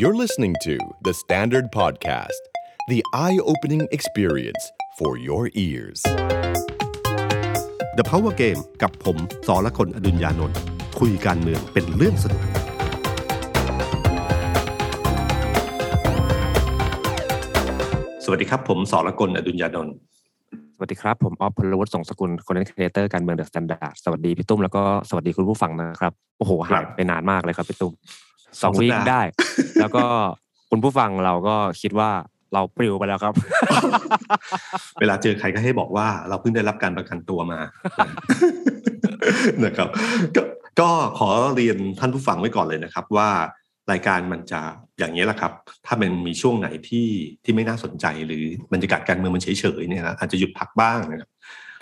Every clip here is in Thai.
You're listening to The Standard Podcast, the eye opening experience for your ears. The Power Game กับผมสอละคนอดุญญานนท์คุยการเมืองเป็นเรื่องสนุก สวัสดีครับ ผมสอละคนอดุญญานนท์สวัสดีครับ ผมออฟพลวุฒิสงสกุล content creator การเมือง The Standard สวัสดีพี่ตุ้มแล้วก็สวัสดีคุณผู้ฟังนะครับ โอ้โหหายไปนานมากเลยครับพี่ตุ้ม สองวีคได้ แล้วก็คุณผู้ฟังเราก็คิดว่าเราปลิวไปแล้วครับ เวลาเจอใครก็ให้บอกว่า เราเพิ่งได้รับการประกันตัวมานะครับก็ก็ขอเรียนท่านผู้ฟังไว้ก่อนเลยนะครับ ว่ารายการมันจะอย่างนี้แหละครับ ถ้ามันมีช่วงไหนที่ที่ไม่น่าสนใจ หรือบรรยากาศการเมืองมันเฉยๆเนี่ยนะอาจจะหยุดพักบ้างนะครับ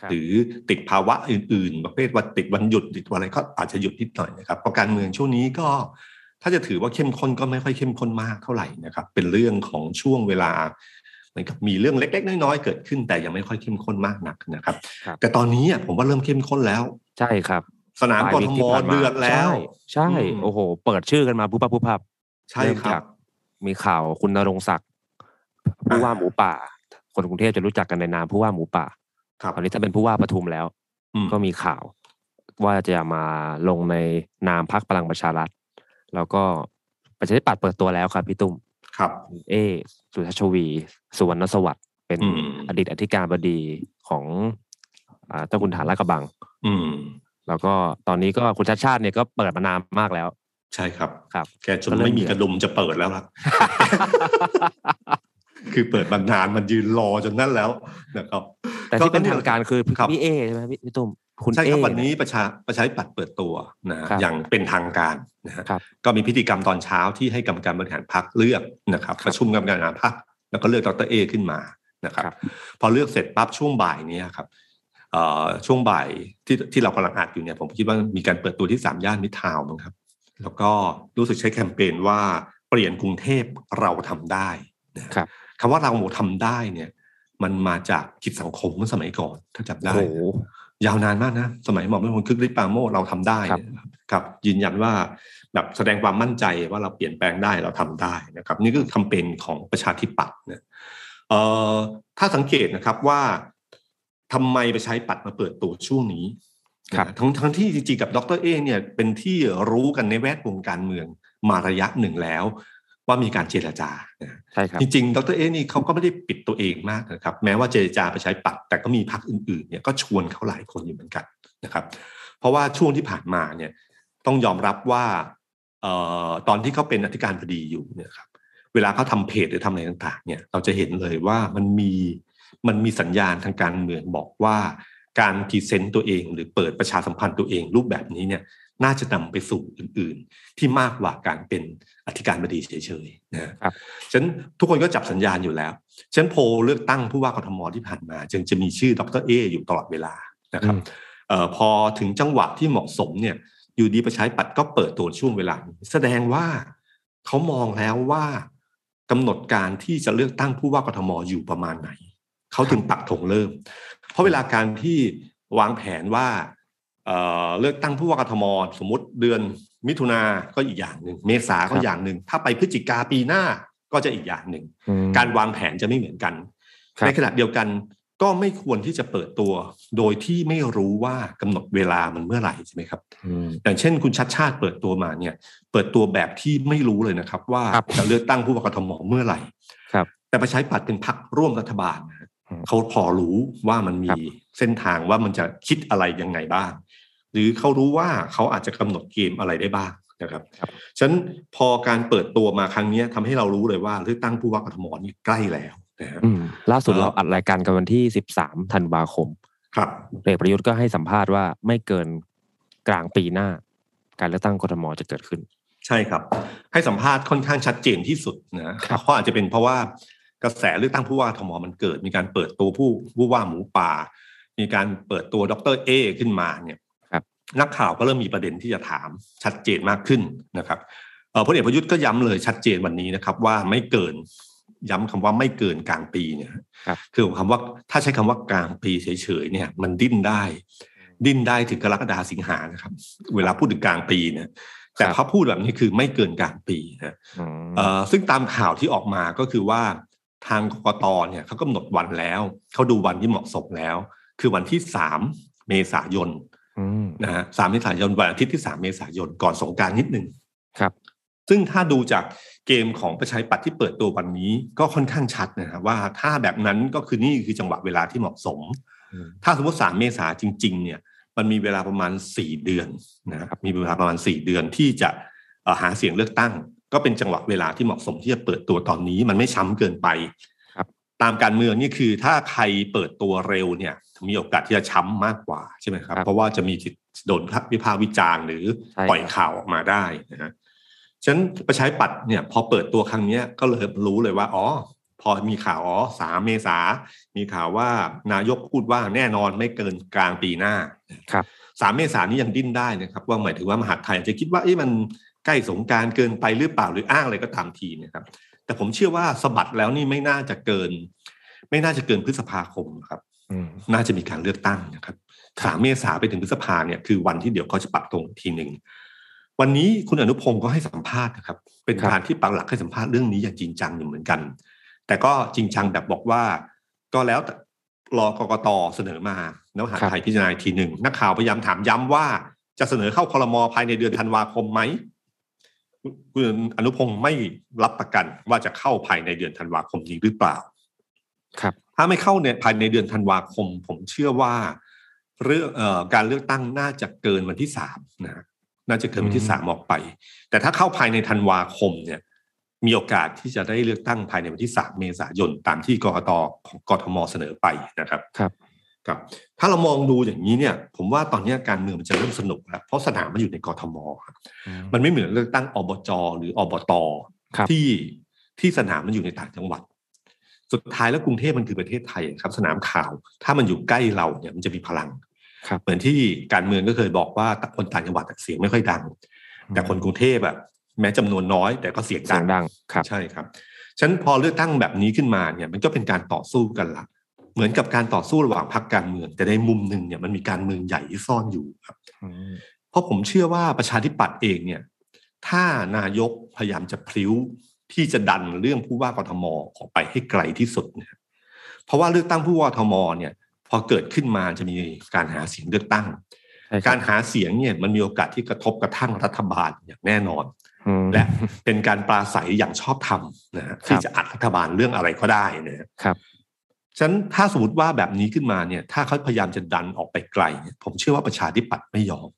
ครับหรือติดภาวะอื่น ๆ ประเภทว่าติดวันหยุดติดวันอะไรก็อาจจะหยุดนิดหน่อยนะครับเพราะการเมืองช่วงนี้ก็ ถ้าจะถือว่าเข้มข้นก็ไม่ค่อยเข้มข้นมากเท่าไหร่นะครับ เป็นเรื่องของช่วงเวลาเหมือนกับมีเรื่องเล็ก ๆ น้อยๆเกิดขึ้นแต่ยังไม่ค่อยเข้มข้นมากนักนะครับครับแต่ตอนนี้อะผมว่าเริ่มเข้มข้นแล้ว ใช่ครับ สนามปกลายทวิมที่ผ่านมาเดือดแล้ว ใช่ใช่อืมโอ้โห เปิดชื่อกันมาปุ๊บปั๊บปุ๊บปั๊บใช่เริ่มครัจาบกมีข่าวคุณนรงศักดิ์ผู้ว่าหมูป่า คนกรุงเทพจะรู้จักกันในนามผู้ว่าหมูป่าครับตอนนี้ถ้าเป็นผู้ว่าปทุมแล้วอืมก็มีข่าว ว่าจะมาลงในนามพักพลังประชารัฐ แล้วก็ประชาธิปัตย์เปิดตัวแล้วครับพี่ตุ้มครับ เอ สุชาชวี สุวรรณสวัสดิ์เป็นอืมอดีตอธิการบดีของอ่าเจ้าคุณฐานลาดกระบัง อืม แล้วก็ตอนนี้ก็คุณชาติชาติเนี่ยก็เปิดมานานมากแล้ว ใช่ครับครับ แกจนก็เริ่มไม่มีเดือดกระดุมจะเปิดแล้วล่ะคือเปิดมานานมันยืนรอจนนั่นแล้วนะครับ แต่ที่เป็นทางการคือครับพี่เอใช่ไหมพี่พี่ตุ้ม คุณใช่เอครับวันเยนี้ประชาประชาธิปัตย์เปิดตัวนะฮะครับอย่างเป็นทางการนะฮะครับก็มีพิธีกรรมตอนเช้าที่ให้กรรมการบริหารพรรคเลือกนะครับครับประชุมกรรมการบริหารพรรคแล้วก็เลือกดรเอขึ้นมานะครับครับ พอเลือกเสร็จปั๊บช่วงบ่ายเนี้ครับเอ่อช่วงบ่ายที่ที่เรากำลังอัดอยู่เนี่ยผมคิดว่ามีการเปิดตัวที่สามย่านมิตรทาวน์มั้งครับ แล้วก็รู้สึกใช้แคมเปญว่าเปลี่ยนกรุงเทพเราทำได้นะครับคำว่าเราทำได้เนี่ย มันมาจากกิจสังคมเมื่อสมัยก่อนถ้าจำได้โอ้โห ยาวนานมากนะ สมัยหมอมราชวงศ์คึกฤทธิ์ปราโมชเราทำได้ครับนะครับครับ ยืนยันว่าแบบแสดงความมั่นใจว่าเราเปลี่ยนแปลงได้เราทำได้นะครับ นี่ก็คือแคมเปญของประชาธิปัตย์เนี่ยเอ่อถ้าสังเกตนะครับว่าทำไมประชาธิปัตย์มาเปิดตัวช่วงนี้ครับนะทั้งทั้งที่จริงๆกับดรเอเนี่ยเป็นที่รู้กันในแวดวงการเมืองมาระยะหนึ่งแล้ว ว่ามีการเจรจานะใช่ครับจริงๆ ดรเอนี่เขาก็ไม่ได้ปิดตัวเองมากนะครับ แม้ว่าเจรจาไปใช้ปัด แต่ก็มีพรรคอื่นๆเนี่ยก็ชวนเขาหลายคนอยู่เหมือนกันนะครับ เพราะว่าช่วงที่ผ่านมาเนี่ยต้องยอมรับว่าเอ่อตอนที่เขาเป็นอธิการบดีอยู่เนี่ยครับเวลาเขาทำเพจหรือทำอะไรต่างๆ เนี่ยเราจะเห็นเลยว่ามันมีมันมีสัญญาณทางการเมืองบอกว่าการพรีเซนต์ตัวเองหรือเปิดประชาสัมพันธ์ตัวเองรูปแบบนี้เนี่ยน่าจะนำไปสู่อื่น ๆ ที่มากกว่าการเป็น อธิการบดีเฉยๆนะครับฉะนันทุกคนก็จับสัญญาณอยู่แล้วฉะนันโพลเลือกตั้งผู้ว่ากทมที่ผ่านมา จึงจะมีชื่อดรเออยู่ตลอดเวลานะครับอืมเอ่อพอถึงจังหวะที่เหมาะสมเนี่ยอยู่ดีประชาธิปัตย์ก็เปิดตัวช่วงเวลานี้แสดงว่าเขามองแล้วว่ากำหนดการที่จะเลือกตั้งผู้ว่ากทมอยู่ประมาณไหนเขาถึงปักธงเริ่ม เพราะเวลาการที่วางแผนว่าเอ่อเลือกตั้งผู้ว่ากทมสมมติเดือน มิถุนาก็อีกอย่างหนึ่งเมษาก็ครับอย่างหนึ่งถ้าไปพฤศจิกาปีหน้าก็จะอีกอย่างหนึ่งอืมการวางแผนจะไม่เหมือนกันครับในขณะเดียวกันก็ไม่ควรที่จะเปิดตัว โดยที่ไม่รู้ว่ากำหนดเวลามันเมื่อไหร่ใช่ไหมครับอืมอย่างเช่น คุณชัดชาติเปิดตัวมาเนี่ย เปิดตัวแบบที่ไม่รู้เลยนะครับ ว่าครับจะเลือกตั้งผู้ว่ากทมเมื่อไหร่ครับ แต่ประชาธิปัตย์เป็นพรรคร่วมรัฐบาลนะฮะอืมเขาพอรู้ว่ามันคมีรับเส้นทางว่ามันจะคิดอะไรยังไงบ้าง หรือเขารู้ว่าเขาอาจจะกำหนดเกมอะไรได้บ้างนะครับครับฉะนั้นพอการเปิดตัวมาครั้งเนี้ยทำให้เรารู้เลยว่าเลือกตั้งผู้ว่ากทมนี่ใกล้แล้วนะฮะอืมล่าสุดเอ่อเราอัดรายการกันวันที่สิบสามธันวาคม ครับพลเอกประยุทธ์ก็ให้สัมภาษณ์ว่าไม่เกินกลางปีหน้า การเลือกตั้งกทมจะเกิดขึ้น ใช่ครับ ให้สัมภาษณ์ค่อนข้างชัดเจนที่สุดนะครับเพราะอาจจะเป็นเพราะว่ากระแสเลือกตั้งผู้ว่ากทมมันเกิด มีการเปิดตัวผู้ผู้ว่าหมูป่า มีการเปิดตัวดรเอขึ้นมาเนี่ยครับ นักข่าวก็เริ่มมีประเด็นที่จะถามชัดเจนมากขึ้นนะครับเอ่อพลเอกประยุทธ์ก็ย้ำเลยชัดเจนวันนี้นะครับ ว่าไม่เกินย้ำคำว่าไม่เกินกลางปีเนี่ยครับคือคำว่าถ้าใช้คำว่ากลางปีเฉยๆเนี่ย มันดิ้นได้ ดิ้นได้ถึงกรกฎาสิงหานะครับ เวลาพูดถึงกลางปีเนี่ยแต่เขาพูดแบบนี้คือไม่เกินกลางปีนะอืมเอ่อซึ่งตามข่าวที่ออกมาก็คือว่าทางกกตเนี่ยเขากำหนดวันแล้วเขาดูวันที่เหมาะสมแล้ว คือวันที่สามเมษายนอืม นะฮะสามเมษายนวันอาทิตย์ที่สามเมษายนก่อนสงกรารนิดหนึ่งครับ ซึ่งถ้าดูจากเกมของประชาธิปัตย์ที่เปิดตัววันนี้ก็ค่อนข้างชัดนะครับว่าถ้าแบบนั้นก็คือนี่คือจังหวะเวลาที่เหมาะสมอืมถ้าสมมติสามเมษาจริง ๆ เนี่ย มันมีเวลาประมาณสี่เดือนนะครับมีเวลาประมาณสี่เดือนที่จะเอ่อหาเสียงเลือกตั้ง ก็เป็นจังหวะเวลาที่เหมาะสมที่จะเปิดตัวตอนนี้ มันไม่ช้ำเกินไปครับ ตามการเมืองนี่คือถ้าใครเปิดตัวเร็วเนี่ยมีโอกาสที่จะช้ำมากกว่าใช่ไหมครับ เพราะว่าจะมีสิทธิ์โดนวิพากษ์วิจารณ์หรือใช่ปล่อยข่าวออกมาได้นะฮะฉะนั้นประชาธิปัตย์เนี่ยพอเปิดตัวครั้งเนี้ยก็เลยรู้เลยว่าอ๋อพอมีข่าวอ๋อสามเมษา มีข่าวว่านายกพูดว่าแน่นอนไม่เกินกลางปีหน้าครับสามเมษายนนี้ยังดิ้นได้นะครับ ว่าหมายถึงว่ามหาดไทยอาจจะคิดว่าเอ๊ะมันใกล้สงกรารเกินไปหรือเปล่าหรืออ้างอะไรก็ตามทีเนะครับ แต่ผมเชื่อว่าสะบัดแล้วนี่ไม่น่าจะเกิน ไม่น่าจะเกินพฤษภาคมครับอืมน่าจะมีการเลือกตั้งนะครับสามเมษาไปถึงพฤษภาเนี่ยคือวันที่เดี๋ยวเขาจะปรับตรงทีหนึ่งวันนี้คุณอนุพงศ์ก็ให้สัมภาษณ์นะครับ เป็นครับการที่ปักหลักให้สัมภาษณ์เรื่องนี้อย่างจริงจังอยู่เหมือนกัน แต่ก็จริงจังแบบบอกว่า ก็แล้วแต่รอกกตเสนอมาแล้วมหาไทยพิจารณาอีกทีหนึ่งนักข่าวพยายามถามย้ำว่าจะเสนอเข้าคลมภายในเดือนธันวาคมไหม คุณอนุพงศ์ไม่รับประกันว่าจะเข้าภายในเดือนธันวาคมนี้หรือเปล่า ครับ ถ้าไม่เข้าเนี่ยภายในเดือนธันวาคม ผมเชื่อว่าเรื่องเอ่อการเลือกตั้งน่าจะเกินวันที่สามนะฮะน่าจะเกินวันที่อืมสามออกไป แต่ถ้าเข้าภายในธันวาคมเนี่ย มีโอกาสที่จะได้เลือกตั้งภายในวันที่สามเมษายนตามที่กกตของกทมเสนอไปนะครับ ครับ ครับถ้าเรามองดูอย่างนี้เนี่ย ผมว่าตอนนี้การเมืองมันจะเริ่มสนุกแล้วเพราะสนามมันอยู่ในกทมครับมันไม่เหมือนเลือกตั้งอบจหรืออบตครับที่ที่สนามมันอยู่ในต่างจังหวัด สุดท้ายแล้วกรุงเทพมันคือประเทศไทยครับ สนามข่าว ถ้ามันอยู่ใกล้เราเนี่ยมันจะมีพลังครับเหมือนที่การเมืองก็เคยบอกว่าคนต่างจังหวัดเสียงไม่ค่อยดัง แต่คนกรุงเทพแบบแม้จำนวนน้อยแต่ก็เสียงเสีดัยงงดังครับใช่ครับฉะนันพอเลือกตั้งแบบนี้ขึ้นมาเนี่ย มันก็เป็นการต่อสู้กันละ เหมือนกับการต่อสู้ระหว่างพรรคการเมือง แต่ในมุมหนึ่งเนี่ยมันมีการเมืองใหญ่ที่ซ่อนอยู่ครับอืมเพราะผมเชื่อว่าประชาธิปัตย์เองเนี่ย ถ้านายกพยายามจะพลิ้วที่จะดันเรื่องผู้ว่ากทมออกไปให้ไกลที่สุดเนี่ยเพราะว่าเลือกตั้งผู้ว่ากทมเนี่ย พอเกิดขึ้นมาจะมีการหาเสียงเลือกตั้งใช่คบการหาเสียงเนี่ยมันมีโอกาสที่กระทบกระทั่งรัฐบาลอย่างแน่นอนอืมและเป็นการปราศัยอย่างชอบธรรมนะฮะครับที่จะอัดรัฐบาลเรื่องอะไรก็ได้นะฮะครับ ฉะนั้นถ้าสมมติว่าแบบนี้ขึ้นมาเนี่ย ถ้าเขาพยายามจะดันออกไปไกลเนี่ยผมเชื่อว่าประชาธิปัตย์ไม่ยอม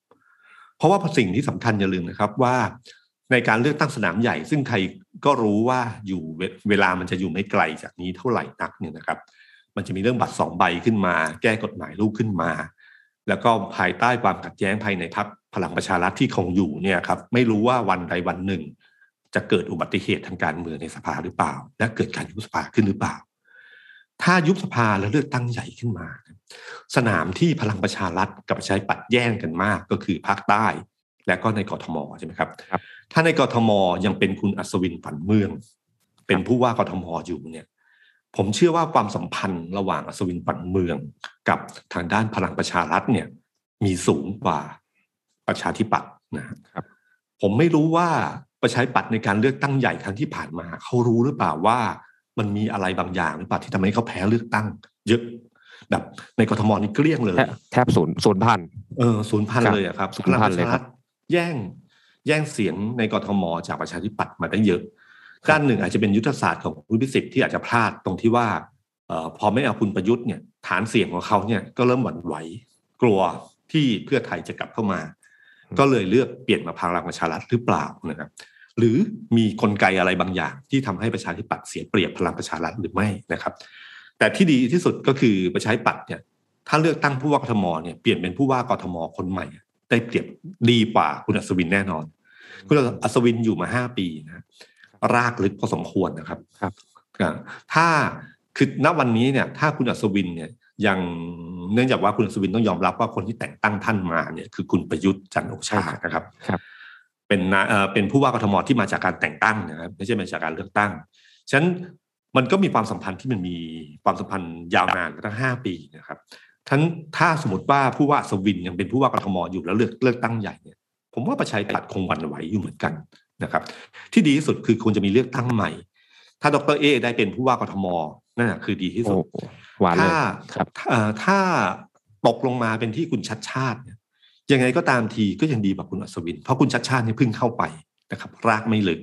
เพราะว่าสิ่งที่สำคัญอย่าลืมนะครับว่าในการเลือกตั้งสนามใหญ่ ซึ่งใครก็รู้ว่าอยู่เวลามันจะอยู่ไม่ไกลจากนี้เท่าไหร่นักเนี่ยนะครับ มันจะมีเรื่องบัตรสองใบขึ้นมา แก้กฎหมายลูกขึ้นมา แล้วก็ภายใต้ความขัดแย้งภายในพรรคพลังประชารัฐที่คงอยู่เนี่ยครับไม่รู้ว่าวันใดวันหนึ่ง จะเกิดอุบัติเหตุทางการเมืองในสภาหรือเปล่า และเกิดการยุบสภาขึ้นหรือเปล่า ถ้ายุบสภาแล้วเลือกตั้งใหญ่ขึ้นมา สนามที่พลังประชารัฐกับประชาธิปัตย์แย่งกันมากก็คือภาคใต้ และก็ในกทมใช่ไหมครับครับถ้าในกทมยังเป็นคุณอัศวินฝันเมือง เป็นผู้ว่ากทมอยู่เนี่ย ผมเชื่อว่าความสัมพันธ์ระหว่างอัศวินฝันเมือง กับทางด้านพลังประชารัฐเนี่ย มีสูงกว่าประชาธิปัตย์นะครับ ผมไม่รู้ว่าประชาธิปัตย์ในการเลือกตั้งใหญ่ครั้งที่ผ่านมา เขารู้หรือเปล่าว่า มันมีอะไรบางอย่างหรือเปล่าที่ทำให้เขาแพ้เลือกตั้ง เยอะแบบในกทมนี่เกลี้ยงเลยแทบแทบศูนย์ศูนย์พันเออศูนย์พันครับเลยอะครับศูพนย์ลังพัปนระเลยชาครัรับฐแย่งแย่งเสียงในกทมจากประชาธิปัตย์มาได้เยอะด้านหนึ่งอาจจะเป็นยุทธศาสตร์ของคุณพิสิทธิ์ที่อาจจะพลาดตรงที่ว่าเอ่อพอไม่เอาคุณประยุทธ์เนี่ยฐานเสียงของเขาเนี่ยก็เริ่มหวั่นไหว กลัวที่เพื่อไทยจะกลับเข้ามา ก็เลยเลือกเปลี่ยนมาพลังประชารัฐหรือเปล่านะครับ หรือมีกลไกอะไรบางอย่าง ที่ทำให้ประชาธิปัตย์เสียเปรียบพลังประชารัฐหรือไม่นะครับ แต่ที่ดีที่สุดก็คือประชาธิปัตย์เนี่ยถ้าเลือกตั้งผู้ว่ากทมเนี่ยเปลี่ยนเป็นผู้ว่ากทมคนใหม่ ได้เปรียบดีกว่าคุณอัศวินแน่นอน คุณอัศวินอยู่มาห้าปีนะรากลึกพอสมควรนะครับครับอ่าถ้าคือณวันนี้เนี่ย ถ้าคุณอัศวินเนี่ยยังเนื่องจากว่าคุณอัศวินต้องยอมรับว่าคนที่แต่งตั้งท่านมาเนี่ยคือคุณประยุทธ์จันทร์โอชานะครับครับ เป็นนะเอ่อเป็นผู้ว่ากทมที่มาจากการแต่งตั้งนะครับไม่ใช่มาจากการเลือกตั้งฉะนั้นมันก็มีความสัมพันธ์ที่มันมีความสัมพันธ์ยาวนานมาตั้งห้าปีนะครับท่านถ้าสมมติว่าผู้ว่าอัศวินยังเป็นผู้ว่ากทมอยู่แล้วเลือกเลือกตั้งใหญ่เนี่ยผมว่าประชาธิปัตย์คงหวั่นไหวอยู่เหมือนกันนะครับ ที่ดีที่สุดคือควรจะมีเลือกตั้งใหม่ ถ้าดรเอได้เป็นผู้ว่ากทมนั่นแหะคือดีที่สุดโอ้หวานเลยถ้าครับเอ่อถ้าตกลงมาเป็นที่คุณชัดชาติเนี่ย ยังไงก็ตามทีก็ยังดีกว่าคุณอัศวิน เพราะคุณชัดชาติเนี่ยเพิ่งเข้าไปนะครับ รากไม่ลึก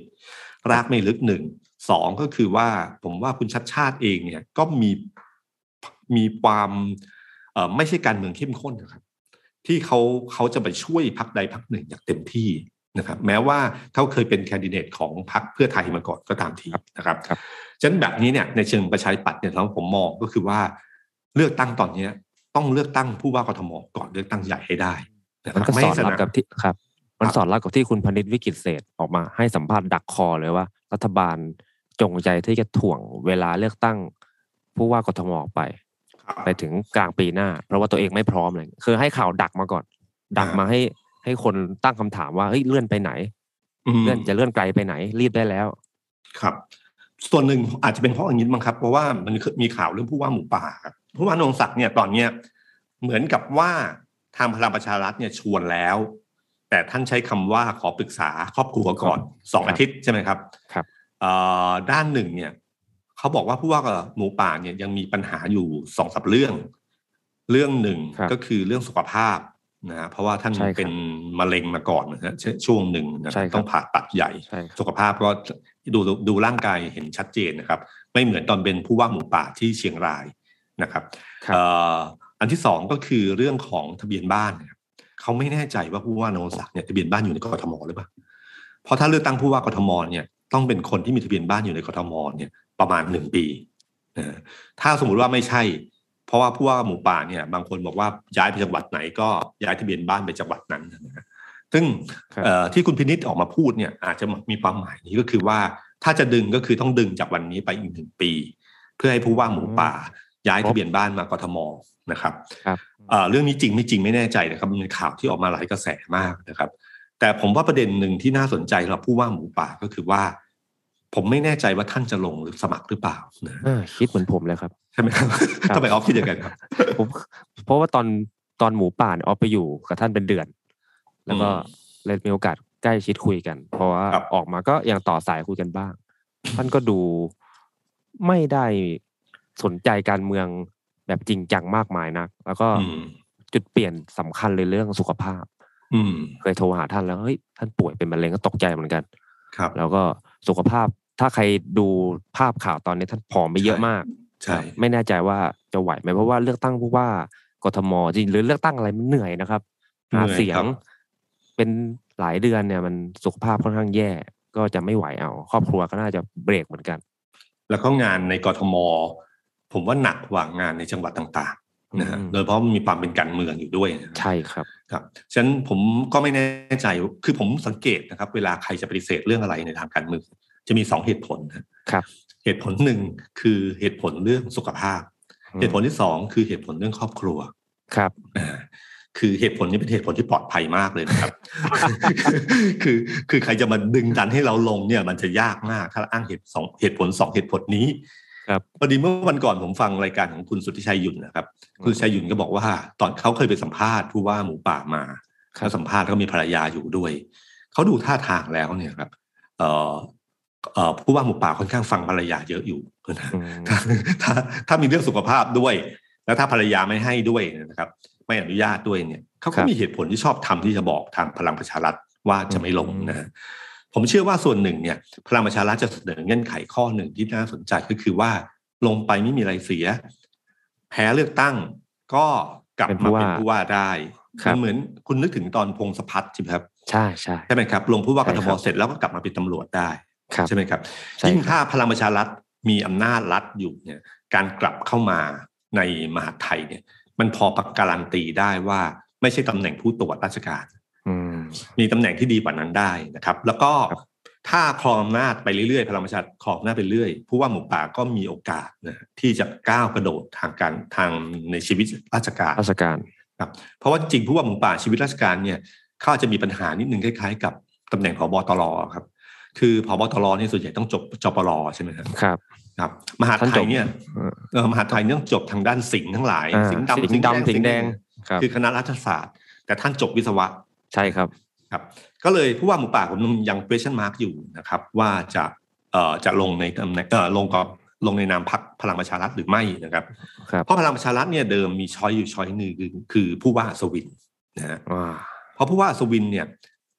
รากไม่ลึกหนึ่งสองก็คือว่าผมว่าคุณชัดชาติเองเนี่ยก็มีมีความเอ่อไม่ใช่การเมืองเข้มข้นนะครับ ที่เขาเขาจะไปช่วยพักใดพักหนึ่งอย่างเต็มที่นะครับ แม้ว่าเขาเคยเป็นแคนดิเดตของพรรคเพื่อไทยมาก่อนก็ตามทีนะครับครับฉะนั้นแบบนี้เนี่ยในเชิงประชาธิปัตย์เนี่ยแล้วผมมองก็คือว่าเลือกตั้งตอนเนี้ยต้องเลือกตั้งผู้ว่ากทมก่อนเลือกตั้งใหญ่ให้ได้ะคมันรับก็ไม่สอดสรับนับกับที่ครับ มันครับสอดรับกับที่คุณพนิษฐ์วิกิตเศษออกมาให้สัมภาษณ์ดักคอเลยว่า รัฐบาลจงใจที่จะถ่วงเวลาเลือกตั้ง ผู้ว่ากทมออกไป ไปถึงกลางปีหน้า เพราะว่าตัวเองไม่พร้อมเลยคือให้ข่าวดักมาก่อน ดักมาให้ให้คนตั้งคำถามว่าเฮ้ยเลื่อนไปไหนมเลื่อนจะเลื่อนไกลไปไหน รีบได้แล้ว ครับ ส่วนหนึ่งอาจจะเป็นเพราะอย่างนี้มั้งครับ เพราะว่ามันมีข่าวเรื่องผู้ว่าหมูป่าครับผู้ว่านงศักดิ์เนี่ยตอนเนี้ยเหมือนกับว่า ทางพลังประชารัฐเนี่ยชวนแล้ว แต่ท่านใช้คำว่าขอปรึกษาครอบครัวก่อนสองครับอาทิตย์ใช่ไหมครับครับเอ่อด้านหนึ่งเนี่ยเขาบอกว่าผู้ว่ากับหมูป่าเนี่ยยังมีปัญหาอยู่สองสามเรื่อง เรื่องหนึ่งครับก็คือเรื่องสุขภาพนะฮะเพราะว่าท่านใช่ครับเป็นมะเร็งมาก่อนนะฮะช่วงหนึ่งนะใช่ครับต้องผ่าตัดใหญ่ใช่ครับสุขภาพก็ดูดูร่างกายเห็นชัดเจนนะครับ ไม่เหมือนตอนเป็นผู้ว่าหมูป่าที่เชียงรายนะครับครับเอ่ออันที่สองก็คือเรื่องของทะเบียนบ้านนะครับเขาไม่แน่ใจว่าผู้ว่านรงศักดิ์เนี่ยทะเบียนบ้านอยู่ในกทมหรือเปล่าเพราะถ้าเลือกตั้งผู้ว่ากทมเนี่ยต้องเป็นคนที่มีทะเบียนบ้านอยู่ในกทมเนี่ยประมาณหนึ่งปีนะถ้าสมมุติว่าไม่ใช่ เพราะว่าผู้ว่าหมูป่าเนี่ยบางคนบอกว่าย้ายไปจังหวัดไหนก็ย้ายทะเบียนบ้านไปจังหวัดนั้นนะฮะซึ่งครับเอ่อที่คุณพินิษออกมาพูดเนี่ยอาจจะมีความหมายนี้ก็คือว่าถ้าจะดึงก็คือต้องดึงจากวันนี้ไปอีกหนึ่งปี เพื่อให้ผู้ว่าหมูป่าย้ายทะเบียนบ้านมากทม นะครับครับเอ่อเรื่องนี้จริงไม่จริงไม่แน่ใจนะครับมันเป็นข่าวที่ออกมาหลายกระแสมากนะครับ แต่ผมว่าประเด็นหนึ่งที่น่าสนใจสำหรับผู้ว่าหมูป่าก็คือว่า ผมไม่แน่ใจว่าท่านจะลงหรือสมัครหรือเปล่านะอ่าคิดเหมือนผมเลยครับใช่ไหมครับครับทำไมออฟคิดอย่างนั้นครับผมเพราะว่าตอนตอนหมูป่าเนี่ยออฟไปอยู่กับท่านเป็นเดือน แล้วก็อืมเลยมีโอกาสใกล้ชิดคุยกัน เพราะว่าครับออกมาก็ยังต่อสายคุยกันบ้าง ท่านก็ดูไม่ได้สนใจการเมือง แบบจริงจังมากมายนัก แล้วก็อืมจุดเปลี่ยนสำคัญเลยเรื่องสุขภาพ อืมเคยโทรหาท่านแล้วเฮ้ยท่านป่วยเป็นมะเร็งก็ตกใจเหมือนกัน ครับ แล้วก็สุขภาพถ้าใครดูภาพข่าวตอนนี้ท่านผอมไปเยอะมากใช่ไม่แน่ใจว่าจะไหวไหมเพราะว่าเลือกตั้งผู้ว่ากทมจริงหรือเลือกตั้งอะไรมันเหนื่อยนะครับหาเสียงเป็นหลายเดือนเนี่ยมันสุขภาพค่อนข้างแย่ก็จะไม่ไหวเอา ครอบครัวก็น่าจะเบรกเหมือนกัน แล้วก็งานในกทม ผมว่าหนักกว่างานในจังหวัดต่างๆนะฮะอืมโดยเฉพราะมันมีความเป็นการเมืองอยู่ด้วยนะใช่ครับครับฉะนั้นผมก็ไม่แน่ใจคือผมสังเกตนะครับ เวลาใครจะปฏิเสธเรื่องอะไรในทางการเมืองจะมีสองเหตุผลนะครับ เหตุผลหนึ่งคือเหตุผลเรื่องสุขภาพ เหตุผลที่สองคือเหตุผลเรื่องครอบครัวครับอ่าคือเหตุผลนี้เป็นเหตุผลที่ปลอดภัยมากเลยนะครับ คือคือใครจะมาดึงดันให้เราลงเนี่ย มันจะยากมากถ้าอ้างเหตุสองเหตุผลสองเหตุผลนี้ ครับพอดีเมื่อวันก่อนผมฟังรายการของคุณสุทธิชัยหยุ่นนะครับ คุณสุทธิชัยหยุ่นก็บอกว่า ตอนเขาเคยไปสัมภาษณ์ผู้ว่าหมูป่ามาครับแล้วสัมภาษณ์ก็มีภรรยาอยู่ด้วยเขาดูท่าทางแล้วเนี่ยครับ เอ่อเอ่อผู้ว่าหมูป่าค่อนข้างฟังภรรยาเยอะอยู่นะอืมถ้าถ้าถ้ามีเรื่องสุขภาพด้วย แล้วถ้าภรรยาไม่ให้ด้วยนะครับ ไม่อนุญาตด้วยเนี่ยเขาครัก็บมีเหตุผลที่ชอบทำที่จะบอกทางพลังประชารัฐว่าจะไม่ลงอืมนะฮะ ผมเชื่อว่าส่วนหนึ่งเนี่ยพลังประชารัฐจะเสนอเงื่อนไขข้อหนึ่งที่น่าสนใจก็คือว่าลงไปไม่มีอะไรเสีย แพ้เลือกตั้งก็กลับเป็นผู้มาว่าเป็นผู้ว่าได้ครับมันเหมือนคุณนึกถึงตอนพงศพัฒน์ใช่ไหมครับ ใช่ใช่ใช่ไหมครับ ลงผู้ว่ากใช่ทคมรับเสร็จแล้วก็กลับมาเป็นตำรวจได้ครับใช่ไหมครับใช่ยิ่งครับถ้าพลังประชารัฐมีอำนาจรัฐอยู่เนี่ย การกลับเข้ามาในมหาดไทยเนี่ย มันพอประการันตีได้ว่าไม่ใช่ตำแหน่งผู้ตรวจราชการอื มมีตำแหน่งที่ดีกว่านั้นได้นะครับ แล้วก็ครับถ้าครองอำนาจไปเรื่อยๆพลังประชารัฐครองอำนาจไปเรื่อยผู้ว่าหมูป่าก็มีโอกาสนะที่จะก้าวกระโดดทางการทางในชีวิตราชการราชการครับเพราะว่าจริงผู้ว่าหมูป่าชีวิตราชการเนี่ยเขาอาจจะมีปัญหานิดนึงคล้ายๆ กับตำแหน่งผบตรครับ คือผบตรนี่ส่วนใหญ่ต้องจบจปรใช่ไหมครับครับครับ มหาดท่านไทจยบเนี่ยเออเออมหาดไทยเนี่ยต้องจบทางด้านสิงห์ทั้งหลายอ่าสิงห์ดำสิงห์ดำสิงห์แดงครับคือคณะรัฐศาสตร์ แต่ท่านจบวิศวะใช่ครับ ครับก็เลยผู้ว่าหมูป่าผมยัง question mark อยู่นะครับ ว่าจะเอ่อจะลงในตำแหน่งเอ่อลงกับลงในนามพักพลังประชารัฐหรือไม่นะครับครับเพราะพลังประชารัฐเนี่ยเดิมมีช้อยอยู่ช้อยหนึ่งคือคือผู้ว่าอัศวินนะฮะอ่าเพราะผู้ว่าอัศวินเนี่ย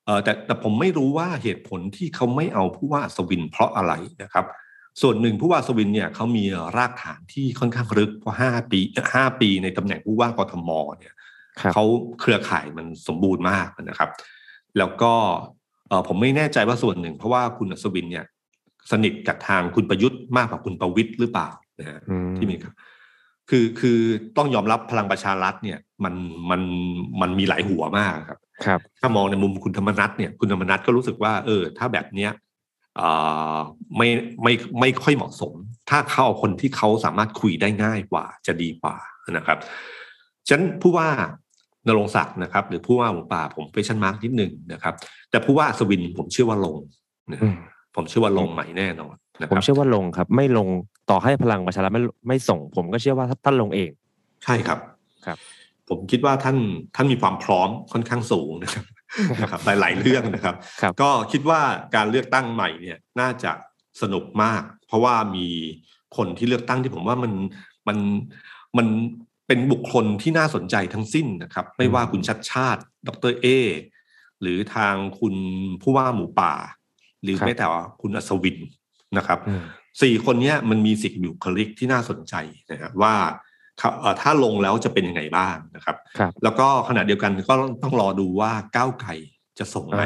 เออแต่แต่ผมไม่รู้ว่าเหตุผลที่เขาไม่เอาผู้ว่าอัศวินเพราะอะไรนะครับ ส่วนหนึ่งผู้ว่าอัศวินเนี่ยเขามีรากฐานที่ค่อนข้างลึกเพราะห้าปีห้าปีในตำแหน่งผู้ว่ากทมเนี่ยครับเขาเครือข่ายมันสมบูรณ์มากนะครับ แล้วก็เออผมไม่แน่ใจว่าส่วนหนึ่ง เพราะว่าคุณอัศวินเนี่ย สนิทกับทางคุณประยุทธ์มากกว่าคุณประวิตยหรือเปล่านะฮะอืมที่มีครับคือคือต้องยอมรับพลังประชารัฐเนี่ยมันมันมันมีหลายหัวมากครับครับ ถ้ามองในมุมคุณธรรมนัฐเนี่ยคุณธรรมนัฐก็รู้สึกว่า เออ ถ้าแบบเนี้ยเอ่อไม่ไม่ไม่ค่อยเหมาะสม ถ้าเขาเอาคนที่เขาสามารถคุยได้ง่ายกว่าจะดีกว่านะครับฉะนันผู้ว่า นรงศักดิ์นะครับ หรือผู้ว่าหมูป่าผมเฟชั่นมาร์กนิดหนึ่งนะครับ แต่ผู้ว่าอัศวินผมเชื่อว่าลงนะอืมผมเชื่อว่าลงใหม่แน่นอนนะคผมรับเชื่อว่าลงครับ ไม่ลงต่อให้พลังประชารัฐไม่ไม่ส่ง ผมก็เชื่อว่าท่านลงเอง ใช่ครับครับ ผมคิดว่าท่านท่านมีความพร้อมค่อนข้างสูงนะครับนะครับหลายๆเรื่องนะครับครับก็คิดว่าการเลือกตั้งใหม่เนี่ยน่าจะสนุกมาก เพราะว่ามีคนที่เลือกตั้งที่ผมว่ามันมันมัน เป็นบุคคลที่น่าสนใจทั้งสิ้นนะครับ ไม่ว่าคุณชัดชาติ ดรเอ หรือทางคุณผู้ว่าหมูป่า หรือครับแม้แต่ว่าคุณอัศวินนะครับอืมสี่คนเนี้ยมันมีสิ่งบุคลิกที่น่าสนใจนะครับว่าเขาเอ่อถ้าลงแล้วจะเป็นยังไงบ้างนะครับครับแล้วก็ขณะเดียวกันก็ต้องรอดูว่าก้าวไกลจะส่งไหม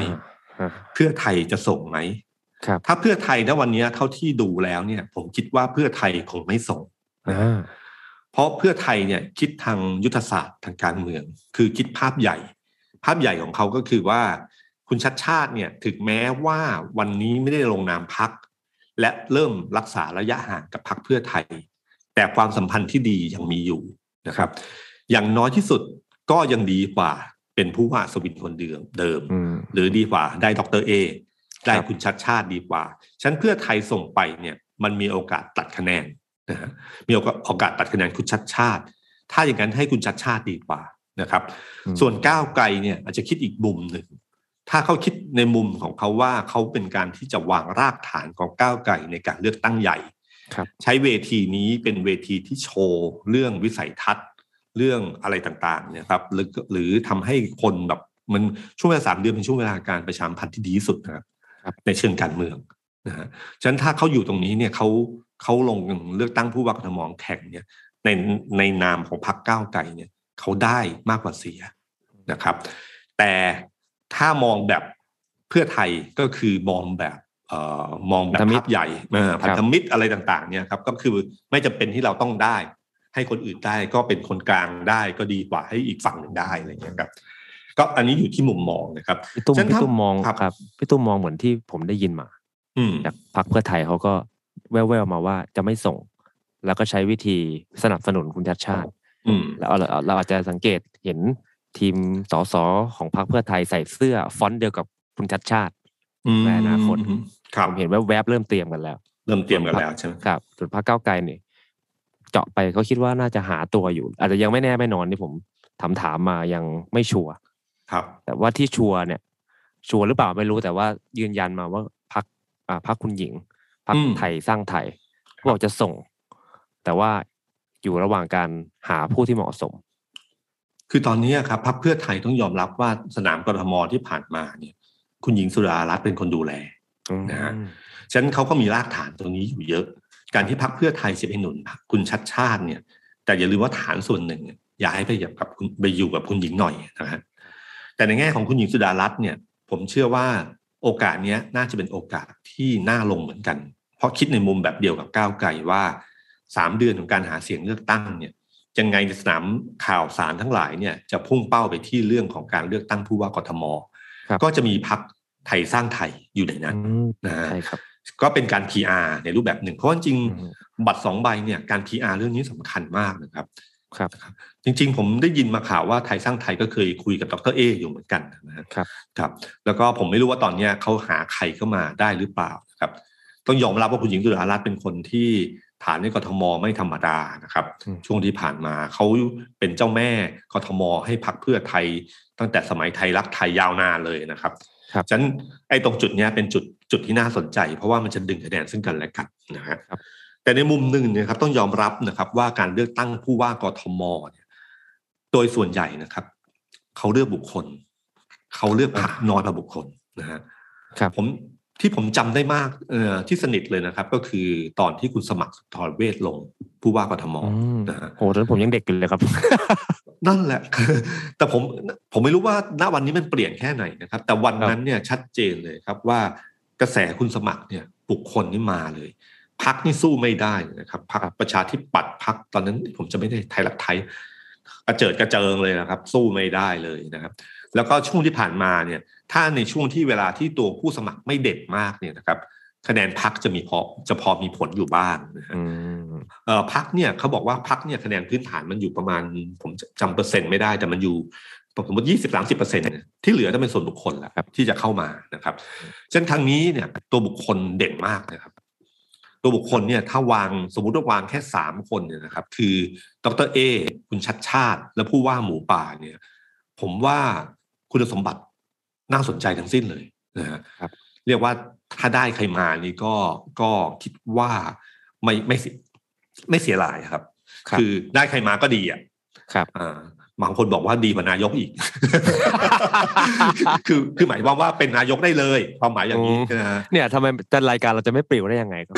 อ่าเพื่อไทยจะส่งไหมครับถ้าเพื่อไทยณวันเนี้ยเท่าที่ดูแล้วเนี่ย ผมคิดว่าเพื่อไทยคงไม่ส่งอ่า เพราะเพื่อไทยเนี่ยคิดทางยุทธศาสตร์ทางการเมือง คือคิดภาพใหญ่ ภาพใหญ่ของเขาก็คือว่าคุณชัดชาติเนี่ยถึงแม้ว่าวันนี้ไม่ได้ลงนามพัก และเริ่มรักษาระยะห่างกับพักเพื่อไทย แต่ความสัมพันธ์ที่ดียังมีอยู่นะครับ อย่างน้อยที่สุดก็ยังดีกว่าเป็นผู้ว่าสวินคนเดิมเดิมอืมหรือดีกว่าได้ดรเอได้ครับคุณชัดชาติดีกว่าฉันเพื่อไทยส่งไปเนี่ยมันมีโอกาสตัดคะแนน นะฮะมีโอกาสโอกาสตัดคะแนนคุณชัดชาติ ถ้าอย่างนั้นให้คุณชัดชาติดีกว่านะครับอืมส่วนก้าวไกลเนี่ยอาจจะคิดอีกมุมหนึ่งถ้าเขาคิดในมุมของเขาว่าเขาเป็นการที่จะวางรากฐานของก้าวไกลในการเลือกตั้งใหญ่ครับใช้เวทีนี้เป็นเวทีที่โชว์เรื่องวิสัยทัศน์ เรื่องอะไรต่างๆเนี่ยครับหรือหรือทำให้คนแบบมันช่วงเวลาสามเดือนเป็นช่วงเวลาการประชามพันธ์ที่ดีที่สุดนะครับครับในเชิงการเมืองนะฮะฉะนั้นถ้าเขาอยู่ตรงนี้เนี่ยเขา เขาลงเลือกตั้งผู้ว่ากทมแข่งเนี่ยในในนามของพรรคก้าวไกลเนี่ยเขาได้มากกว่าเสียนะครับ แต่ถ้ามองแบบเพื่อไทยก็คือมองแบบเอ่อมองแบบพันธมิตรภาพใหญ่เออครับพันธมิตรอะไรต่างๆเนี่ยครับก็คือไม่จำเป็นที่เราต้องได้ ให้คนอื่นได้ก็เป็นคนกลางได้ก็ดีกว่าให้อีกฝั่งหนึ่งได้อะไรอย่างเงี้ยครับ ก็อันนี้อยู่ที่มุมมองนะครับพี่ตุ้มฉะนั้นพี่ถ้าตุ้มมองครับครับพี่ตุ้มมองเหมือนที่ผมได้ยินมาอืมจากพรรคเพื่อไทยเขาก็ แว่วๆมาว่าจะไม่ส่ง แล้วก็ใช้วิธีสนับสนุนคุณชัดชาติอืมแล้วเราเราอาจจะสังเกตเห็นทีมสสของพรรคเพื่อไทยใส่เสื้อฟอนต์เดียวกับคุณชัดชาติอืมในอนาคตครับผมเห็นแวบๆเริ่มเตรียมกันแล้ว เริ่มเตรียมกันแล้วใช่ไหมครับส่วนพรรคก้าวไกลเนี่ยเจาะไปเขาคิดว่าน่าจะหาตัวอยู่ อาจจะยังไม่แน่ไม่นอนที่ผมถามถามๆมายังไม่ชัวร์ครับ แต่ว่าที่ชัวร์เนี่ย ชัวร์หรือเปล่าไม่รู้แต่ว่ายืนยันมาว่าพักอ่าพักคุณหญิง พักอืมไทยสร้างไทยบอกจะส่ง แต่ว่าอยู่ระหว่างการหาผู้ที่เหมาะสม คือตอนนี้ครับพรรคเพื่อไทยต้องยอมรับว่าสนามกทมที่ผ่านมาเนี่ย คุณหญิงสุดารัตน์เป็นคนดูแลนะฮะฉะนั้นเขาก็มีรากฐานตรงนี้อยู่เยอะ การที่พรรคเพื่อไทยจะไปหนุนพรรคคุณชัดชาติเนี่ย แต่อย่าลืมว่าฐานส่วนหนึ่งเนี่ยย้ายไปกับคุณไปอยู่กับคุณหญิงหน่อยนะฮะแต่ในแง่ของคุณหญิงสุดารัตน์เนี่ย ผมเชื่อว่า โอกาสเนี้ยน่าจะเป็นโอกาสที่น่าลงเหมือนกัน เพราะคิดในมุมแบบเดียวกับก้าวไกลว่าสามเดือนของการหาเสียงเลือกตั้งเนี่ยยังไงในสนามข่าวสารทั้งหลายเนี่ยจะพุ่งเป้าไปที่เรื่องของการเลือกตั้งผู้ว่ากทมครับก็จะมีพักไทยสร้างไทยอยู่ในนั้นอืมนะฮะใช่ครับก็เป็นการ PR ในรูปแบบหนึ่งเพราะว่าจริงอืมๆบัตรสองใบเนี่ยการ PR เรื่องนี้สำคัญมากนะครับครับ จริง ๆ ผมได้ยินมาข่าวว่าไทยสร้างไทยก็เคยคุยกับดรเออยู่เหมือนกันนะฮะครับครับ แล้วก็ผมไม่รู้ว่าตอนเนี้ยเขาหาใครเข้ามาได้หรือเปล่านะครับ ต้องยอมรับว่าคุณหญิงสุดารัตน์เป็นคนที่ฐานในกทมไม่ธรรมดานะครับอืมช่วงที่ผ่านมาเขาเป็นเจ้าแม่กทมให้พักเพื่อไทย ตั้งแต่สมัยไทยรักไทยยาวนานเลยนะครับครับฉะนั้นไอ้ตรงจุดเนี้ยเป็นจุดจุดที่น่าสนใจ เพราะว่ามันจะดึงคะแนนซึ่งกันและกันนะฮะครับแต่ในมุมหนึ่งเนี่ยครับต้องยอมรับนะครับว่าการเลือกตั้งผู้ว่ากทมเนี่ย โดยส่วนใหญ่นะครับ เขาเลือกบุคคล เขาเลือกพรรคน้อยกว่าบุคคลนะฮะครับผมที่ผมจำได้มากเอ่อที่สนิทเลยนะครับ ก็คือตอนที่คุณสมัครสุนทรเวชลง ผู้ว่ากทมอืมนะฮะโอ้ตอนนนผมยังเด็กอยู่เลยครับ นั่นแหละ แต่ผมผมไม่รู้ว่าณวันนี้มันเปลี่ยนแค่ไหนนะครับ แต่วันนั้นเนี่ยชัดเจนเลยครับว่ากระแสคุณสมัครเนี่ยบุคคลนี่มาเลยพักนี่สู้ไม่ได้เลยนะครับพักครับประชาธิปัตย์พักตอนนั้นผมจะไม่ได้ไทยรักไทย กระเจิดกระเจิงเลยนะครับ สู้ไม่ได้เลยนะครับ แล้วก็ช่วงที่ผ่านมาเนี่ยถ้าในช่วงที่เวลาที่ตัวผู้สมัครไม่เด็ดมากเนี่ยนะครับ คะแนนพักจะมีพอจะพอมีผลอยู่บ้างนะฮะอืมเอ่อพักเนี่ยเขาบอกว่าพักเนี่ยคะแนนพื้นฐานมันอยู่ประมาณ ผมจำเปอร์เซ็นต์ไม่ได้แต่มันอยู่สมมติยี่สิบสามสิบเปอร์เซ็นต์ที่เหลือจะเป็นส่วนบุคคลแหละครับที่จะเข้ามานะครับเช่นครั้งนี้เนี่ยตัวบุคคลเด่นมากนะครับ ตัวบุคคลเนี่ยถ้าวางสมมติว่าวางแค่สามคนเนี่ยนะครับ คือดรเอคุณชัดชาติ และผู้ว่าหมูป่าเนี่ย ผมว่าคุณสมบัติน่าสนใจทั้งสิ้นเลยนะฮะครับเรียกว่าถ้าได้ใครมานี่ก็ก็คิดว่าไม่ไม่เสียไม่เสียหลายครับครับอได้ใครมาก็ดีอะครับอ่า บางคนบอกว่าดีกว่านายกอีก คือคือหมายความว่าเป็นนายกได้เลย ความหมายอย่างนี้อืมนะฮะเนี่ยทำไมแต่รายการเราจะไม่ปลิวได้ยังไงครับ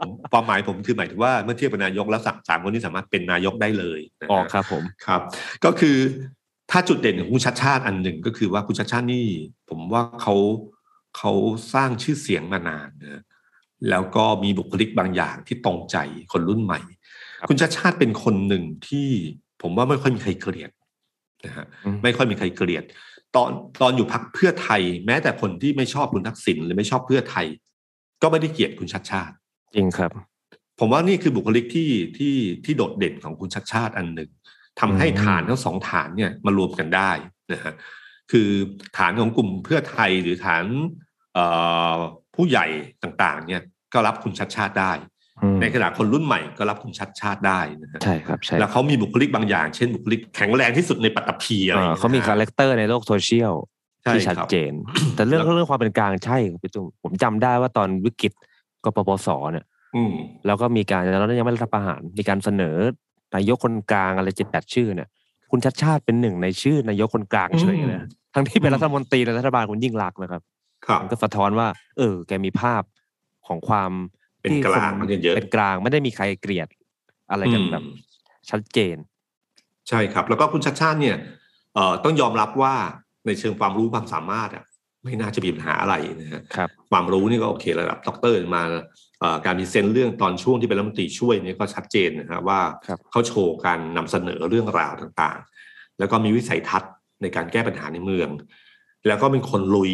ผมความหมายผมคือหมายถึงว่าเมื่อเทียบเป็นนายกแล้วสามสามคนนี้สามารถเป็นนายกได้เลยนะฮะอ๋อครับผมครับ ก็คือถ้าจุดเด่นของคุณชัดชาติอันหนึ่งก็คือว่าคุณชัดชาตินี่ ผมว่าเขาเขาสร้างชื่อเสียงมานานนะแล้วก็มีบุคลิกบางอย่างที่ตรงใจคนรุ่นใหม่ครับคุณชัดชาติเป็นคนหนึ่งที่ ผมว่าไม่ค่อยมีใครเกลียดนะฮะอืมไม่ค่อยมีใครเกลียด ตอนตอนอยู่พักเพื่อไทย แม้แต่คนที่ไม่ชอบคุณทักษิณหรือไม่ชอบเพื่อไทย ก็ไม่ได้เกลียดคุณชัดชาติ จริงครับ ผมว่านี่คือบุคลิกที่ที่ที่โดดเด่นของคุณชัดชาติอันหนึ่งทำให้อืมฐานทั้งสองฐานเนี่ยมารวมกันได้นะฮะคือฐานของกลุ่มเพื่อไทยหรือฐานเอ่อผู้ใหญ่ต่างๆ เนี่ยก็รับคุณชัชชาติได้อืม ในขณะคนรุ่นใหม่ก็รับคุณชัชชาติได้นะฮะใช่ครับใช่แล้วเขามีบุคลิกบางอย่าง เช่นบุคลิกแข็งแรงที่สุดในปฐพีอะไรอย่างงี้ยเขามีนะฮะ character ในโลกโซเชียลใช่ที่ชัดครับเจน แต่เรื่องแล้วเรื่องความเป็นกลางใช่ครับพี่ตุ้มผมจำได้ว่าตอนวิกฤตกปปสเนี่ยอืมแล้วก็มีการแล้วยังไม่รัฐประหารมีการเสนอนายกคนกลางอะไรเจ็ดแปดชื่อเนี่ย คุณชัชชาติเป็นหนึ่งในชื่อนายกคนกลางเฉยเลยนะทั้งที่เป็นรัฐมนตรีในรัฐบาลคุณยิ่งลักษณ์นะครับครับมันก็สะท้อนว่า เออ แกมีภาพของความ เป็นที่กลางคมันเยอะเป็นกลางไม่ได้มีใครเกลียดอะไรกันอืมแบบชัดเจน ใช่ครับ แล้วก็คุณชัชชาติเนี่ยเอ่อต้องยอมรับว่าในเชิงความรู้ความสามารถอะไม่น่าจะมีปัญหาอะไรนะฮะครับความรู้นี่ก็โอเคระดับด็อกเตอร์มาเอ่อการมี sense เรื่องตอนช่วงที่เป็นรัฐมนตรีช่วยเนี่ยก็ชัดเจนนะฮะว่าครับเขาโชว์การนำเสนอเรื่องราวต่างๆ แล้วก็มีวิสัยทัศน์ในการแก้ปัญหาในเมือง แล้วก็เป็นคนลุย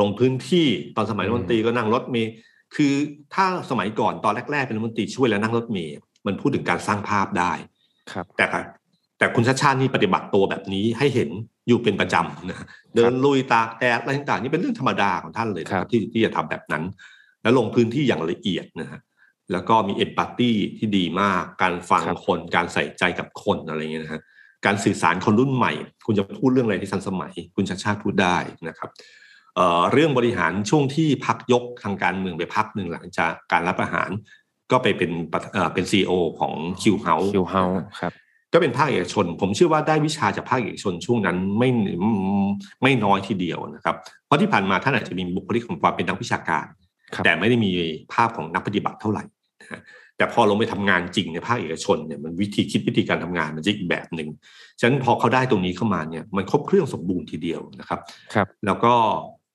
ลงพื้นที่ตอนสมัยรัฐมนตรีก็นั่งรถเมล์ คือถ้าสมัยก่อนตอนแรกๆเป็นรัฐมนตรีช่วยแล้วนั่งรถเมล์มันพูดถึงการสร้างภาพได้ครับ แต่ครับแต่คุณชาติชาตินี่ปฏิบัติตัวแบบนี้ให้เห็นอยู่เป็นประจำนะเดินลุยตากแดดอะไรต่างๆนี่เป็นเรื่องธรรมดาของท่านเลยนะคครัรับบที่ที่จะทำแบบนั้น แล้วลงพื้นที่อย่างละเอียดนะฮะแล้วก็มีเอมพัตตีที่ดีมาก การฟังครับคน การใส่ใจกับคนอะไรเงี้ยนะฮะการสื่อสารคนรุ่นใหม่ คุณจะพูดเรื่องอะไรที่ทันสมัย คุณชาติชาติพูดได้นะครับ เอ่อเรื่องบริหารช่วงที่พักยกทางการเมืองไปพักหนึ่งหลังจากการรับอาหาร ก็ไปเป็นประเอ่อเป็นซีอของคิวเฮาคิวเฮาครับก็เป็นภาคเอกชน ผมเชื่อว่าได้วิชาจากภาคเอกชนช่วงนั้นไม่ไม่น้อยทีเดียวนะครับ เพราะที่ผ่านมาท่านอาจจะมีบุคลิกของความเป็นนักวิชาการครับแต่ไม่ได้มีภาพของนักปฏิบัติเท่าไหร่นะฮะแต่พอลงไปทำงานจริงในภาคเอกชนเนี่ยมันวิธีคิดวิธีการทำงานมันจะอีกแบบหนึ่งฉะนั้นพอเขาได้ตรงนี้เข้ามาเนี่ยมันครบเครื่องสมบูรณ์ทีเดียวนะครับครับ แล้วก็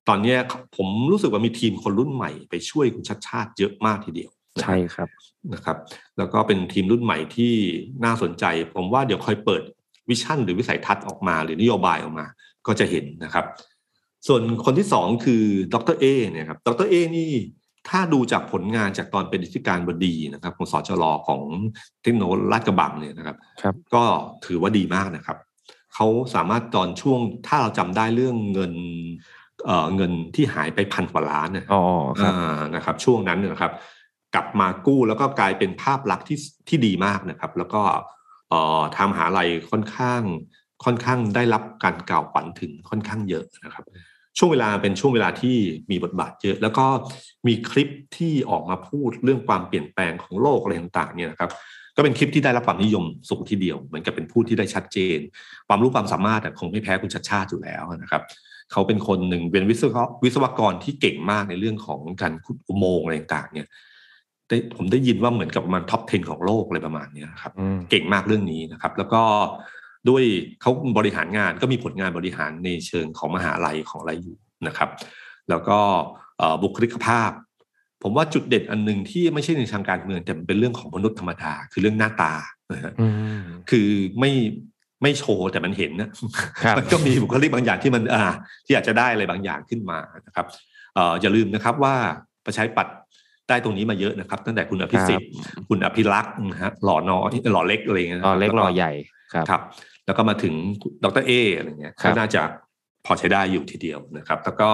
ตอนเนี้ยผมรู้สึกว่ามีทีมคนรุ่นใหม่ไปช่วยคุณชัดชาติเยอะมากทีเดียวนะฮะใช่ครับนะครับ แล้วก็เป็นทีมรุ่นใหม่ที่น่าสนใจ ผมว่าเดี๋ยวค่อยเปิดวิชั่นหรือวิสัยทัศน์ออกมา หรือนโยบายออกมา ก็จะเห็นนะครับ ส่วนคนที่สองคือดรเอเนี่ยครับดรเอนี่ถ้าดูจากผลงานจากตอนเป็นอธิการบดีนะครับของสจรของเทคโนโลยีลาดกระบังเนี่ยนะครับครับก็ถือว่าดีมากนะครับเขาสามารถตอนช่วงถ้าเราจำได้เรื่องเงิน เอ่อเงินที่หายไปพันกว่าล้านเนี่ยอ๋อครับอ่านะครับช่วงนั้นเนี่ยนะครับ กลับมากู้แล้วก็กลายเป็นภาพลักษณ์ที่ที่ดีมากนะครับ แล้วก็เอ่อทางมหาลัยค่อนข้างค่อนข้างได้รับการกล่าวขวัญถึงค่อนข้างเยอะนะครับ ช่วงเวลาเป็นช่วงเวลาที่มีบทบาทเยอะ แล้วก็มีคลิปที่ออกมาพูดเรื่องความเปลี่ยนแปลงของโลกอะไรต่างๆเนี่ยนะครับก็เป็นคลิปที่ได้รับความนิยมสูงทีเดียว เหมือนกับเป็นผู้ที่ได้ชัดเจน ความรู้ความสามารถอะคงไม่แพ้คุณชัดชาติอยู่แล้วนะครับ เขาเป็นคนหนึ่งเป็นวิศวกรวิศวกรที่เก่งมากในเรื่องของการขุดอุโมงค์อะไรต่างๆเนี่ยได้ผมได้ยินว่าเหมือนกับประมาณท็อป 10 ของโลกอะไรประมาณเนี้ยนะครับอืมเก่งมากเรื่องนี้นะครับ แล้วก็ด้วยเขาบริหารงานก็มีผลงานบริหารในเชิงของมหาลัยของอะไรอยู่นะครับ แล้วก็เอ่อบุคลิกภาพ ผมว่าจุดเด่นอันหนึ่งที่ไม่ใช่ในทางการเมืองแต่มันเป็นเรื่องของมนุษย์ธรรมดา คือเรื่องหน้าตานะฮะอืมคือไม่ ไม่โชว์แต่มันเห็นนะครับมันก็มีบุคลิกบางอย่างที่มันอ่า ที่อาจจะได้อะไรบางอย่างขึ้นมานะครับเอ่ออย่าลืมนะครับว่าประชาธิปัตย์ได้ตรงนี้มาเยอะนะครับ ตั้งแต่คุณอภิสิทธิ์คุณอภิรักษ์นะฮะหล่อน้อยหล่อเล็กอะไรอย่างเงี้ยนะรคอบเล็กแวรอใหญ่ครับครับ แล้วก็มาถึงดรเออะไรเงี้ยครัก็บน่าจะพอใช้ได้อยู่ทีเดียวนะครับ แล้วก็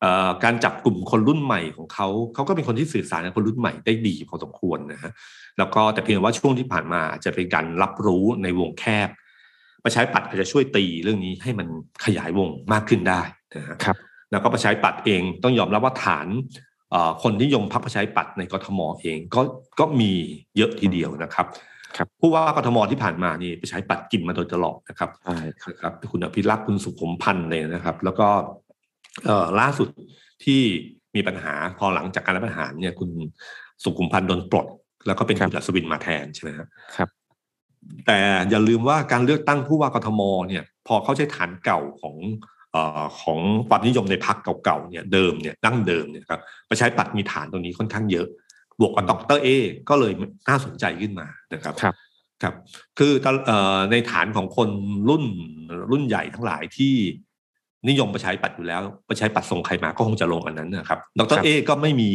เอ่อการจับกลุ่มคนรุ่นใหม่ของเขา เขาก็เป็นคนที่สื่อสารกับคนรุ่นใหม่ได้ดีพอสมควรนะฮะ แล้วก็แต่เพียงว่าช่วงที่ผ่านมาอาจจะเป็นการรับรู้ในวงแคบ ประชาธิปัตย์อาจจะช่วยตีเรื่องนี้ให้มันขยายวงมากขึ้นได้นะฮะครับแล้วก็ประชาธิปัตย์เองต้องยอมรับว่าฐานเอ่อคนนิยมพรรคประชาธิปัตย์ในกทมเองก็ก็มีเยอะทีเดียวนะครับครับผู้ว่ากทมที่ผ่านมานี่ประชาธิปัตย์กินมาโดยตลอดนะครับใช่ครับนะครับคุณอภิรักษ์คุณสุขุมพันธ์เลยนะครับ แล้วก็เอ่อล่าสุดที่มีปัญหาพอหลังจากการรัฐประหารเนี่ยคุณสุขุมพันธ์โดนปลด แล้วก็เป็นครับคุณอัศวินมาแทนใช่ไหมครับครับ แต่อย่าลืมว่าการเลือกตั้งผู้ว่ากทมเนี่ยพอเขาใช้ฐานเก่าของเอ่อของความนิยมในพรรคเก่าๆเนี่ยเดิมเนี่ยดั้งเดิมเนี่ยครับประชาธิปัตย์มีฐานตรงนี้ค่อนข้างเยอะ บวกกับดรเอก็เลยน่าสนใจขึ้นมานะครับครับครับคือตอนเอ่อในฐานของคนรุ่นรุ่นใหญ่ทั้งหลายที่นิยมประชาธิปัตย์อยู่แล้วประชาธิปัตย์ส่งใครมาก็คงจะลงอันนั้นนะครับดครัรบเอก็ไม่มี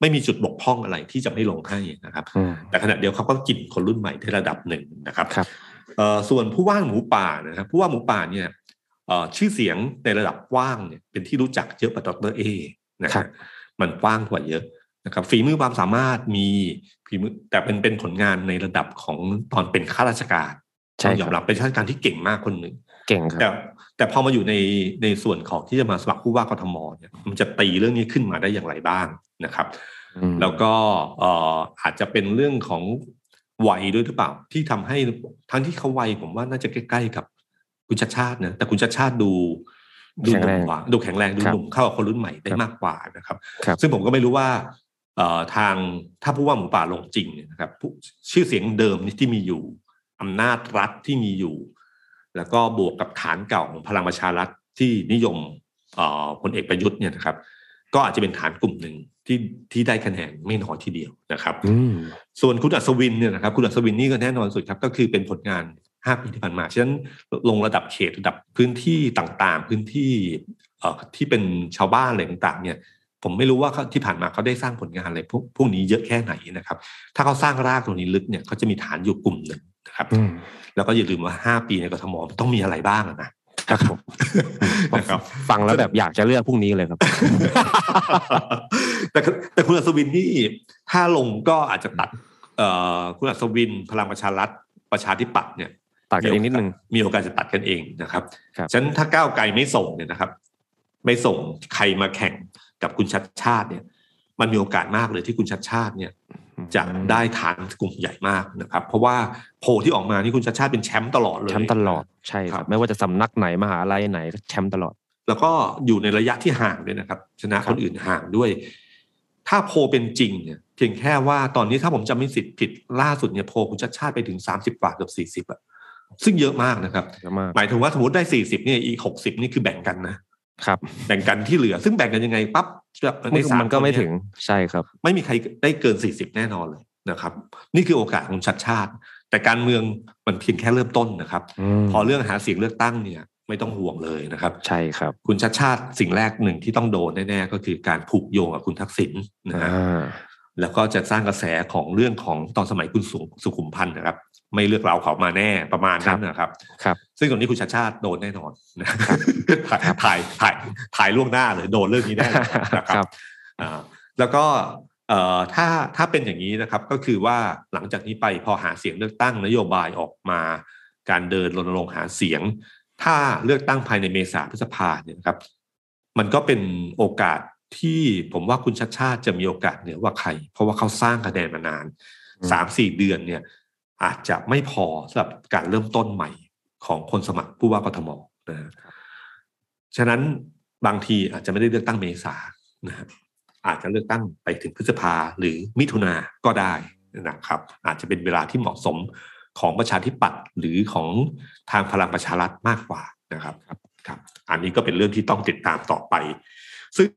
ไม่มีจุดบกพร่องอะไรที่จะไม่ลงให้นะครับอืมแต่ขณะเดียวเขาก็กินคนรุ่นใหม่ในระดับหนึ่งนะครับครับเอ่อส่วนผู้ว่าหมูป่านะครับ ผู้ว่าหมูป่าเนี่ยเอ่อชื่อเสียงในระดับกว้างเนี่ยเป็นที่รู้จักเยอะกว่าดรเอนะครัฮะบมันกว้างกว่าเยอะนะครับฝีมือความสามารถมีฝีมือแต่เป็นเป็นผลงานในระดับของตอนเป็นข้าราชการใช่ต้องคยรัอบมรับเป็นข้าราชการที่เก่งมากคนหนึ่ง เก่งครับแต่แต่พอมาอยู่ในในส่วนของที่จะมาสมัครผู้ว่ากทมเนี่ยมันจะตีเรื่องนี้ขึ้นมาได้อย่างไรบ้างนะครับอืมแล้วก็เอ่ออาจจะเป็นเรื่องของวัยด้วยหรือเปล่า ที่ทำให้ทั้งที่เขาวัยผมว่าน่าจะใกล้ๆกับคุณชัดชาตินะแต่คุณชัดชาติดูดูหนุ่มกว่าดูแข็งแรงดูครับหนุ่มเข้ากับคนรุ่นใหม่ได้ครับมากกว่านะครับครับ ซึ่งผมก็ไม่รู้ว่าเอ่อทางถ้าผู้ว่าหมูป่าลงจริงเนี่ยนะครับผู้ชื่อเสียงเดิมที่มีอยู่อำนาจรัฐที่มีอยู่ แล้วก็บวกกับฐานเก่าของพลังประชารัฐที่นิยมเอ่อพลเอกประยุทธ์เนี่ยนะครับ ก็อาจจะเป็นฐานกลุ่มหนึ่งที่ที่ได้คะแนนไม่น้อยทีเดียวนะครับอืมส่วนคุณอัศวินเนี่ยนะครับ คุณอัศวินนี่ก็แน่นอนสุดครับ ก็คือเป็นผลงาน5ปีที่ผ่านมาฉะนั้นลงระดับเขตระดับพื้นที่ต่างๆ พื้นที่เอ่อที่เป็นชาวบ้านอะไรต่างๆ เนี่ย ผมไม่รู้ว่าเขาที่ผ่านมาเขาได้สร้างผลงานอะไรพวกพวกนี้เยอะแค่ไหนนะครับ ถ้าเขาสร้างรากตรงนี้ลึกเนี่ยเขาจะมีฐานอยู่กลุ่มหนึ่ง นะครับอืมแล้วก็อย่าลืมว่า5ปีในกทมต้องมีอะไรบ้างอะนะครับผมนะครับ ฟังแล้วแบบอยากจะเลือกพรุ่งนี้เลยครับ แต่แต่คุณอัศวินนี่ถ้าลงก็อาจจะตัด เอ่อคุณอัศวินพลังประชารัฐประชาธิปัตย์เนี่ยตัดกันอีกนิดนึงมีโอกาสจะตัดกันเองนะครับครับฉะนั้นถ้าก้าวไกลไม่ส่งเนี่ยนะครับ ไม่ส่งใครมาแข่งกับคุณชัดชาติเนี่ย มันมีโอกาสมากเลยที่คุณชัดชาติเนี่ย จะได้ฐานกลุ่มใหญ่มากนะครับ เพราะว่าโพลที่ออกมานี่คุณชัดชาติเป็นแชมป์ตลอดเลยแชมป์ตลอดใช่คครัรับบไม่ว่าจะสำนักไหนมหาลัยไหนก็แชมป์ตลอด แล้วก็อยู่ในระยะที่ห่างด้วยนะครับ ชนะครัคบนอื่นห่างด้วย ถ้าโพลเป็นจริงเนี่ยเพียงแค่ว่าตอนนี้ถ้าผมจำไม่ผิดผิดล่าสุดเนี่ยโพลคุณชัดชาติไปถึงสามสิบกว่าเกือบสี่สิบอะซึ่งเยอะมากนะครับเยอะมากหมายถึงว่าสมมติได้สี่สิบเนี่ยอีกหกสิบนี่คือแบ่งกันนะครับ แบ่งกันที่เหลือ ซึ่งแบ่งกันยังไงปั๊บ ในสามมันก็ไม่คเยถึงใช่ครับ ไม่มีใครได้เกิน40แน่นอนเลยนะครับ นี่คือโอกาสของชัดชาติ แต่การเมืองมันเพียงแค่เริ่มต้นนะครับอืมพอเรื่องหาเสียงเลือกตั้งเนี่ย ไม่ต้องห่วงเลยนะครับ ใช่ครับ คุณชัดชาติสิ่งแรกหนึ่งที่ต้องโดนแน่ๆก็คือการผูกโยงกับคุณทักษิณนะฮะอ่าแล้วก็จะสร้างกระแสของเรื่องของตอนสมัยคุณสุสุขุมพันธ์นะครับ ไม่เลือกเราเขามาแน่ประมาณนั้นนะครับ ครับ ซึ่งตรงนี้คุณชาติชาติโดนแน่นอนนะถ่ายถ่ายถ่ายถ่ายล่วงหน้าเลยโดนเรื่องนี้แน่นอนนะคครัรับบอ่าแล้วก็เอ่อถ้าถ้าเป็นอย่างนี้นะครับก็คือว่าหลังจากนี้ไปพอหาเสียงเลือกตั้งนโยบายออกมา การเดินรณรงค์หาเสียง ถ้าเลือกตั้งภายในเมษาพฤษภาเนี่ยนะครับ มันก็เป็นโอกาสที่ผมว่าคุณชัดชาติจะมีโอกาสเหนือกว่าใคร เพราะว่าเขาสร้างคะแนนมานานสามสี่เดือนเนี่ย อาจจะไม่พอสำหรับการเริ่มต้นใหม่ของคนสมัครผู้ว่ากทมนะฉะนั้นบางทีอาจจะไม่ได้เลือกตั้งเมษานะฮะอาจจะเลือกตั้งไปถึงพฤษภาหรือมิถุนาก็ได้นะครับ อาจจะเป็นเวลาที่เหมาะสมของประชาธิปัตย์หรือของทางพลังประชารัฐมากกว่านะครับครับ อันนี้ก็เป็นเรื่องที่ต้องติดตามต่อไป ซึ่ง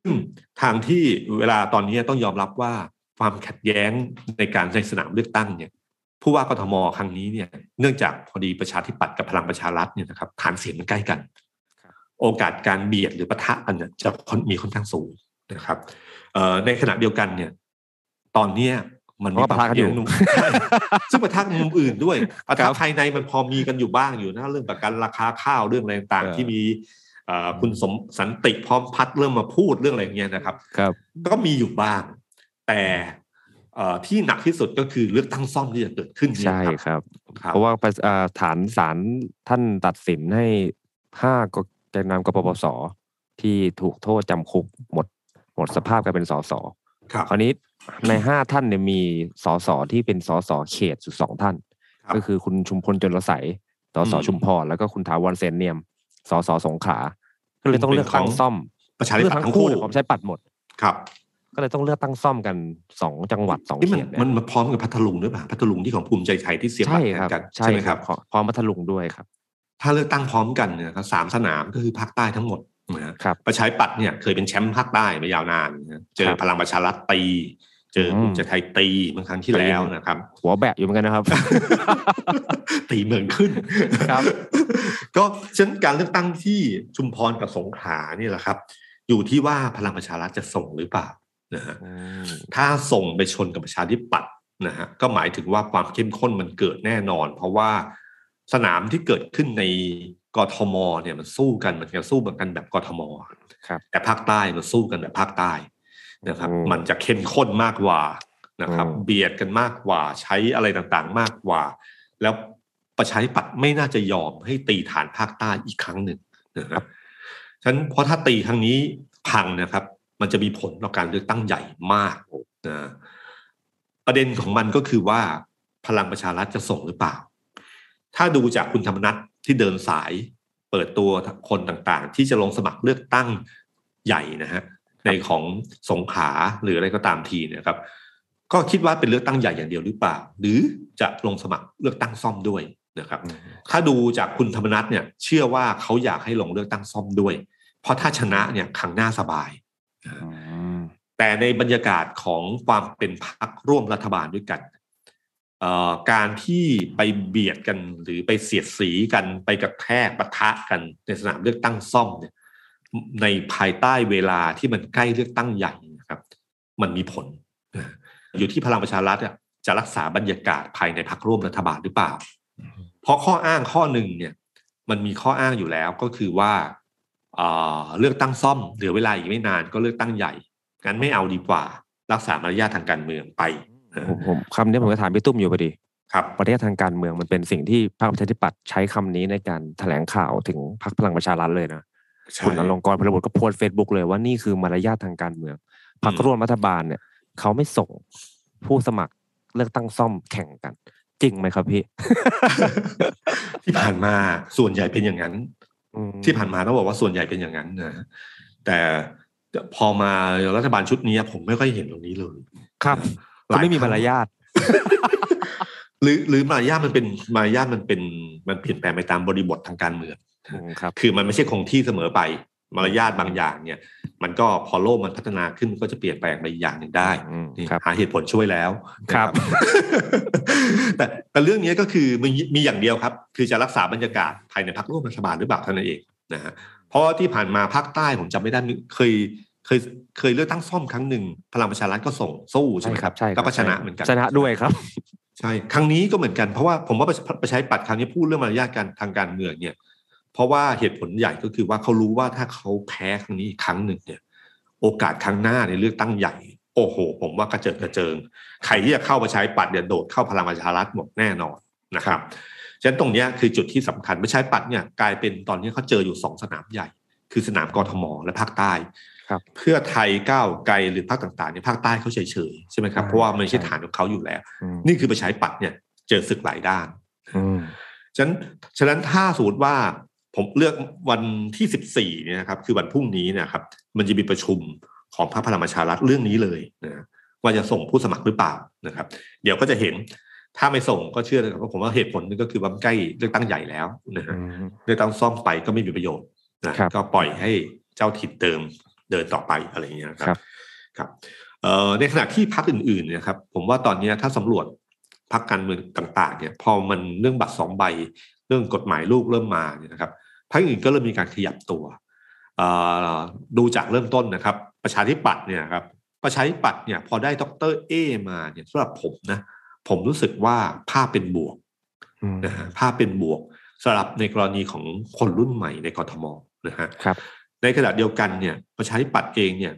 ทางที่เวลาตอนนี้ต้องยอมรับว่าความขัดแย้งในการในสนามเลือกตั้งเนี่ย ผู้ว่ากทมครั้งนี้เนี่ยเนื่องจากพอดีประชาธิปัตย์กับพลังประชารัฐเนี่ยนะครับฐานเสียงมันใกล้กัน โอกาสการเบียดหรือปะทะกันเนี่ยจะมีค่อนข้างสูงนะครับในขณะเดียวกันเนี่ย ตอนเนี้ยมันมีปะทะกันอยู่ซึ่งปะทะมุมอื่นด้วยปะทะภายในมันพอมีกันอยู่บ้างอยู่นะเรื่องประกันราคาข้าวเรื่องอะไรต่างๆที่มีคุณสมสันติพร้อมพัดเริ่มมาพูดเรื่องอะไรเงี้ยนะครับ ครับ ก็มีอยู่บ้าง แต่ ที่หนักที่สุดก็คือเลือกตั้งซ่อมที่จะเกิดขึ้นใช่ครับ เพราะว่าฐานศาลท่านตัดสินให้ห้าแกนนำกปปสที่ถูกโทษจำคุกหมดหมดสภาพกลายเป็นสสคราวนี้ในห้าท่านเนี่ยมีสสที่เป็นสสเขตสุดสองท่าน ก็คือคุณชุมพลจนรสัยสสชุมพรแล้วก็คุณถาวรเซนเนียมสสสงขาก็เลยต้องเลือกตั้งซ่อมประชาธิปัตย์ทั้งคู่ผมใช้ปัดหมดครับ ก็เลยต้องเลือกตั้งซ่อมกันสองจังหวัดสองเขตมันมาพร้อมกับพัทลุงหรือเปล่าพัทลุงที่ของภูมิใจไทยที่เสียบบัตรกันใช่ไหมครับพร้อมพัทลุงด้วยครับ ถ้าเลือกตั้งพร้อมกันเนี่ยสามสนามก็คือภาคใต้ทั้งหมดนะครับประชาธิปัตย์เนี่ยเคยเป็นแชมป์ภาคใต้มายาวนานเจอพลังประชารัฐตี เจอภูมิใจไทยตีเมื่อครั้งที่แล้วนะครับ หัวแบะอยู่เหมือนกันนะครับ ตีเมืองขึ้นครับ ก็เช่นการเลือกตั้งที่ชุมพรกับสงขลานี่แหละครับ อยู่ที่ว่าพลังประชารัฐจะส่งหรือเปล่า นะฮะถ้าส่งไปชนกับประชาธิปัตย์นะฮะก็หมายถึงว่าความเข้มข้นมันเกิดแน่นอน เพราะว่าสนามที่เกิดขึ้นในกทมเนี่ยมันสู้กันมันจะสู้กันแบบกทมครับแต่ภาคใต้มันสู้กันแบบภาคใต้นะครับ มันจะเข้มข้นมากกว่านะครับ เบียดกันมากกว่าใช้อะไรต่างๆ มากกว่า แล้วประชาธิปัตย์ไม่น่าจะยอมให้ตีฐานภาคใต้อีกครั้งหนึ่งนะครับฉะนั้นเพราะถ้าตีครั้งนี้พังนะครับ มันจะมีผลต่อการเลือกตั้งใหญ่มากนะประเด็นของมันก็คือว่าพลังประชารัฐจะส่งหรือเปล่า ถ้าดูจากคุณธรรมนัฐที่เดินสายเปิดตัวคนต่างๆ ที่จะลงสมัครเลือกตั้งใหญ่นะฮะในของสงขาหรืออะไรก็ตามทีเนี่ยครับ ก็คิดว่าเป็นเลือกตั้งใหญ่อย่างเดียวหรือเปล่า หรือจะลงสมัครเลือกตั้งซ่อมด้วยนะครับ ถ้าดูจากคุณธรรมนัฐเนี่ยเชื่อว่าเขาอยากให้ลงเลือกตั้งซ่อมด้วย เพราะถ้าชนะเนี่ยขังหน้าสบาย แต่ในบรรยากาศของความเป็นพรรคร่วมรัฐบาลด้วยกันการที่ไปเบียดกันหรือไปเสียดสีกันไปกระแทกปะทะกันในสนามเลือกตั้งซ่อมเนี่ยในภายใต้เวลาที่มันใกล้เลือกตั้งใหญ่นะครับ มันมีผล อยู่ที่พลังประชารัฐจะรักษาบรรยากาศภายในพรรคร่วมรัฐบาลหรือเปล่า เพราะข้ออ้างข้อหนึ่งเนี่ย มันมีข้ออ้างอยู่แล้วก็คือว่า เลือกตั้งซ่อมเหลือเวลาอีกไม่นานก็เลือกตั้งใหญ่งั้นไม่เอาดีกว่า รักษามารยาททางการเมืองไปผมผมคำนี้ผมก็ถามพี่ตุ้มอยู่พอดีครับประเทศทางการเมืองมันเป็นสิ่งที่พรรคประชาธิปัตย์ใช้คำนี้ในการแถลงข่าวถึงพรรคพลังประชารัฐเลยนะคุณอลงกรพลบุตรก็โพสเฟซบุ๊กเลยว่านี่คือมารยาททางการเมืองพรรคร่วมรัฐบาลเนี่ยเขาไม่ส่งผู้สมัครเลือกตั้งซ่อมแข่งกัน จริงไหมครับพี่ ที่ผ่านมาส่วนใหญ่เป็นอย่างนั้น ที่ผ่านมาต้องบอกว่าส่วนใหญ่เป็นอย่างนั้นนะแต่พอมารัฐบาลชุดนี้ผมไม่ค่อยเห็นตรงนี้เลย ครับเขาไม่มีมารยาทหรือหรือมารยาทมันเป็นมารยาทมันเป็นมันเปลี่ยนแปลงไปตามบริบททางการเมืองครับ คือมันไม่ใช่คงที่เสมอไป มารยาทบางอย่างเนี่ย มันก็พอโลกมันพัฒนาขึ้นก็จะเปลี่ยนแปลงไปอย่างหนึ่งได้หาเหตุผลช่วยแล้วครับ แต่แต่เรื่องนี้ก็คือมีมีอย่างเดียวครับ คือจะรักษาบรรยากาศภายในพรรคร่วมรัฐบาลหรือเปล่าเท่านั้นเองนะฮะเพราะที่ผ่านมาภาคใต้ผมจำไม่ได้เคยเคยเคยเลือกตั้งซ่อมครั้งหนึ่งพลังประชารัฐก็ส่งสู้ใช่ไหมครับใช่ก็ชนะเหมือนกันชนะด้วยครับใช่ครั้งนี้ก็เหมือนกันเพราะว่าผมว่าประชาธิปัตย์ครั้งนี้พูดเรื่องมารยาทการทางการเมืองเนี่ย เพราะว่าเหตุผลใหญ่ก็คือว่าเขารู้ว่าถ้าเขาแพ้ครั้งนี้อีกครั้งหนึ่งเนี่ย โอกาสครั้งหน้าในเลือกตั้งใหญ่ โอ้โห ผมว่ากระเจิดกระเจิง ใครที่จะเข้าประชาธิปัตย์เนี่ยโดดเข้าพลังประชารัฐหมดแน่นอนนะครับฉะนั้นตรงเนี้ยคือจุดที่สำคัญประชาธิปัตย์เนี่ยกลายเป็นตอนนี้เขาเจออยู่สองสนามใหญ่ คือสนามกรทมและภาคใต้ครับเพื่อไทยก้าวไกลหรือภาคต่างๆเนี่ยภาคใต้เขาเฉยๆใช่ไหมครับอ่าเพราะว่ามันไม่ใช่ใช่ฐานของเขาอยู่แล้วอืมนี่คือประชาธิปัตย์เนี่ยเจอศึกหลายด้านอืมฉะนั้นฉะนั้นถ้าสมมติว่า ผมเลือกวันที่สิบสี่เนี่ยนะครับคือวันพรุ่งนี้เนะครับ มันจะมีประชุมของพรรคพลังประชารัฐเรื่องนี้เลยนะว่าจะส่งผู้สมัครหรือเปล่านะครับ เดี๋ยวก็จะเห็นถ้าไม่ส่งก็เชื่อเลยครับว่าผมว่าเหตุผลนึงก็คือว่ามันใกล้เลือกตั้งใหญ่แล้วนะฮะอืมเลือกตั้งซ่อมไปก็ไม่มีประโยชน์นะครับก็ปล่อยให้เจ้าถิ่นเดิมเดินต่อไปอะไรอย่างเงี้ยนะคครัรับบครับเอ่อในขณะที่พรรคอื่นๆเนี่ยครับ ผมว่าตอนเนี้ยถ้าสำรวจพรรคการเมืองต่าง ๆ เนี่ย พอมันเรื่องบัตรสองใบ เรื่องกฎหมายลูกเริ่มมาเนี่ยนะครับ พรรคอื่นก็เริ่มมีการขยับตัวเอ่อดูจากเริ่มต้นนะครับ ประชาธิปัตย์เนี่ยครับประชาธิปัตย์เนี่ยพอได้ดรเอมาเนี่ยสำหรับผมนะผมรู้สึกว่าภาพเป็นบวกอืมนะฮะภาพเป็นบวกสำหรับในกรณีของคนรุ่นใหม่ในกรทมนะฮะครับ ในขณะเดียวกันเนี่ยประชาธิปัตย์เองเนี่ย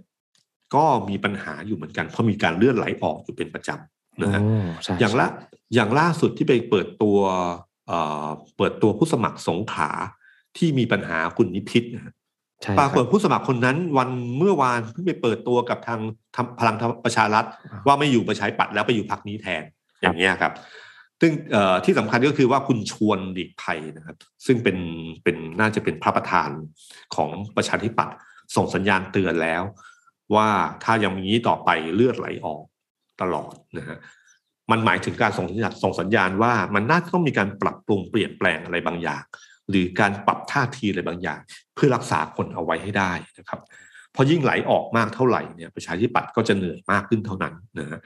ก็มีปัญหาอยู่เหมือนกันเพราะมีการเลื่อนไหลออกอยู่เป็นประจำนะฮะโอ้ใช่อย่างละอย่างล่าสุดที่ไปเปิดตัวเอ่อเปิดตัวผู้สมัครสงขลา ที่มีปัญหาคุณนิพิษนะฮะใช่ปรากฏคบผู้สมัครคนนั้นวันเมื่อวานเพิ่งไปเปิดตัวกับทางทำพลังประชารัฐว่าไม่อยู่ประชาธิปัตย์แล้วไปอยู่พรรคนี้แทนอย่างเงี้ยครับ ซึ่งเอ่อที่สำคัญก็คือว่าคุณชวนหลีกภัยนะครับ ซึ่งเป็นเป็นน่าจะเป็นพระประธานของประชาธิปัตย์ส่งสัญญาณเตือนแล้ว ว่าถ้ายังมีนี้ต่อไปเลือดไหลออกตลอดนะฮะมันหมายถึงการส่งสัญญาณส่งสัญญาณว่ามันน่าจะต้องมีการปรับปรุงเปลี่ยนแปลงอะไรบางอย่าง หรือการปรับท่าทีอะไรบางอย่าง เพื่อรักษาคนเอาไว้ให้ได้นะครับเพราะยิ่งไหลออกมากเท่าไหร่เนี่ยประชาธิปัตย์ก็จะเหนื่อยมากขึ้นเท่านั้นนะฮะ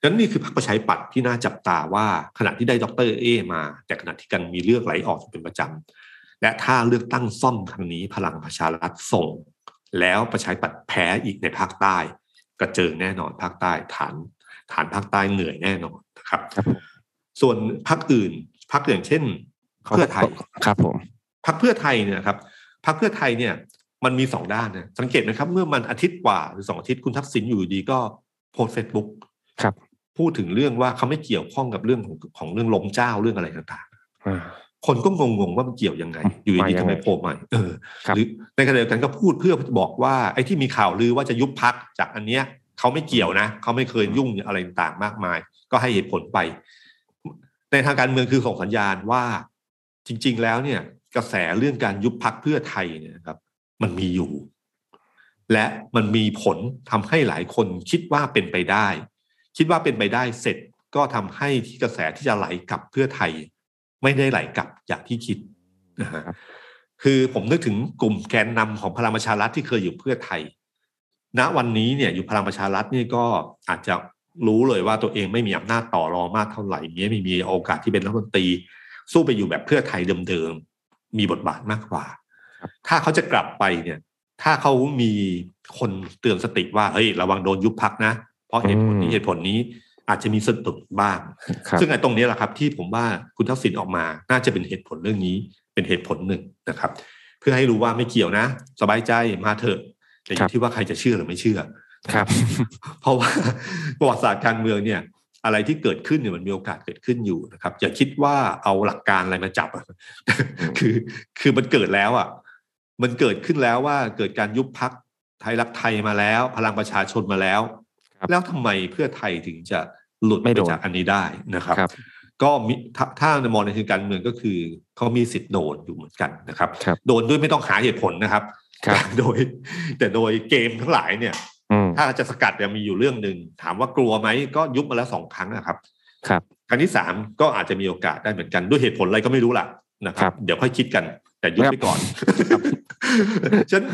ดังนั้นนี่คือพรรคประชาธิปัตย์ที่น่าจับตาว่าขณะที่ได้ดรเอมา แต่ขณะที่กันมีเลือกไหลออกอยู่เป็นประจำและถ้าเลือกตั้งซ่อมครั้งนี้พลังประชารัฐส่ง แล้วประชาธิปัตย์แพ้อีกในภาคใต้กระเจิงแน่นอนภาคใต้ฐานฐานภาคใต้เหนื่อยแน่นอนนะครับครับผมส่วนพรรคอื่นพรรคอย่างเช่น เพื่อไทยครับผมพรรคเพื่อไทยเนี่ยนะครับพรรคเพื่อไทยเนี่ย มันมีสองด้านนะสังเกตไหมครับ เมื่อมันอาทิตย์กว่าหรือสองอาทิตย์คุณทักษิณอยู่ดีก็โพสเฟซบุ๊กครับ พูดถึงเรื่องว่าเขาไม่เกี่ยวข้องกับเรื่องของของเรื่องลมเจ้าเรื่องอะไรต่างอ่าๆคนก็งงๆว่ามันเกี่ยวยังไง อยู่มาดียัๆงทำไงไมโผล่ใหม่เออครับหรือในขณะเดียวกันก็พูดเพื่อบอกว่าไอ้ที่มีข่าวลือว่าจะยุบพักจากอันเนี้ยเขาไม่เกี่ยวนะเขาไม่เคยยุ่งอะไรต่างๆมากมาย ก็ให้เหตุผลไป ในทางการเมืองคือส่งสัญญาณว่า จริง ๆ แล้วเนี่ยกระแสเรื่องการยุบพักเพื่อไทยเนี่ยนะครับ มันมีอยู่ และมันมีผลทำให้หลายคนคิดว่าเป็นไปได้ คิดว่าเป็นไปได้เสร็จก็ทำให้ที่กระแสที่จะไหลกลับเพื่อไทย ไม่ได้ไหลกลับอย่างที่คิดนะฮะครับคือผมนึกถึงกลุ่มแกนนำของพลังประชารัฐที่เคยอยู่เพื่อไทย ณวันนี้เนี่ยอยู่พลังประชารัฐนี่ก็อาจจะรู้เลยว่าตัวเองไม่มีอำนาจต่อรองมากเท่าไหร่มีไม่มีโอกาสที่เป็นรัฐมนตรี สู้ไปอยู่แบบเพื่อไทยเดิมๆมีบทบาทมากกว่า ถ้าเขาจะกลับไปเนี่ย ถ้าเขามีคนเตือนสติว่าเฮ้ยระวังโดนยุบพักนะ เพราะเหตุผลนี้อืมเหตุผลนี้อาจจะมีสตุบ้างครับซึ่งไอ้ตรงนี้แหละครับ ที่ผมว่าคุณทักษิณออกมา น่าจะเป็นเหตุผลเรื่องนี้เป็นเหตุผลหนึ่งนะครับ เพื่อให้รู้ว่าไม่เกี่ยวนะ สบายใจมาเถอะแต่อครัยู่บที่ว่าใครจะเชื่อหรือไม่เชื่อครับ เพราะว่าประวัติศาสตร์การเมืองเนี่ย อะไรที่เกิดขึ้นเนี่ยมันมีโอกาสเกิดขึ้นอยู่นะครับ อย่าคิดว่าเอาหลักการอะไรมาจับอะคือคือมันเกิดแล้วอะ มันเกิดขึ้นแล้วว่าเกิดการยุบพักไทยรักไทยมาแล้ว พลังประชาชนมาแล้วครับแล้วทำไมเพื่อไทยถึงจะหลุดไม่ไปโดนจากอันนี้ได้นะครับครับก็มีถ้าถ้ามองในทางการเมืองก็คือเขามีสิทธิ์โดนอยู่เหมือนกันนะครับครับโดนด้วยไม่ต้องหาเหตุผลนะครับครับแต่โดย แต่โดยเกมทั้งหลายเนี่ยอืม ถ้าจะสกัดเนี่ยมีอยู่เรื่องหนึ่งถามว่ากลัวไหมก็ยุบมาแล้วสองครั้งนะครับ ครับ ครั้งที่สามก็อาจจะมีโอกาสได้เหมือนกันด้วยเหตุผลอะไรก็ไม่รู้ล่ะนะคครัรับบเดี๋ยวค่อยคิดกัน แต่ยุบไปก่อนฉะนั้น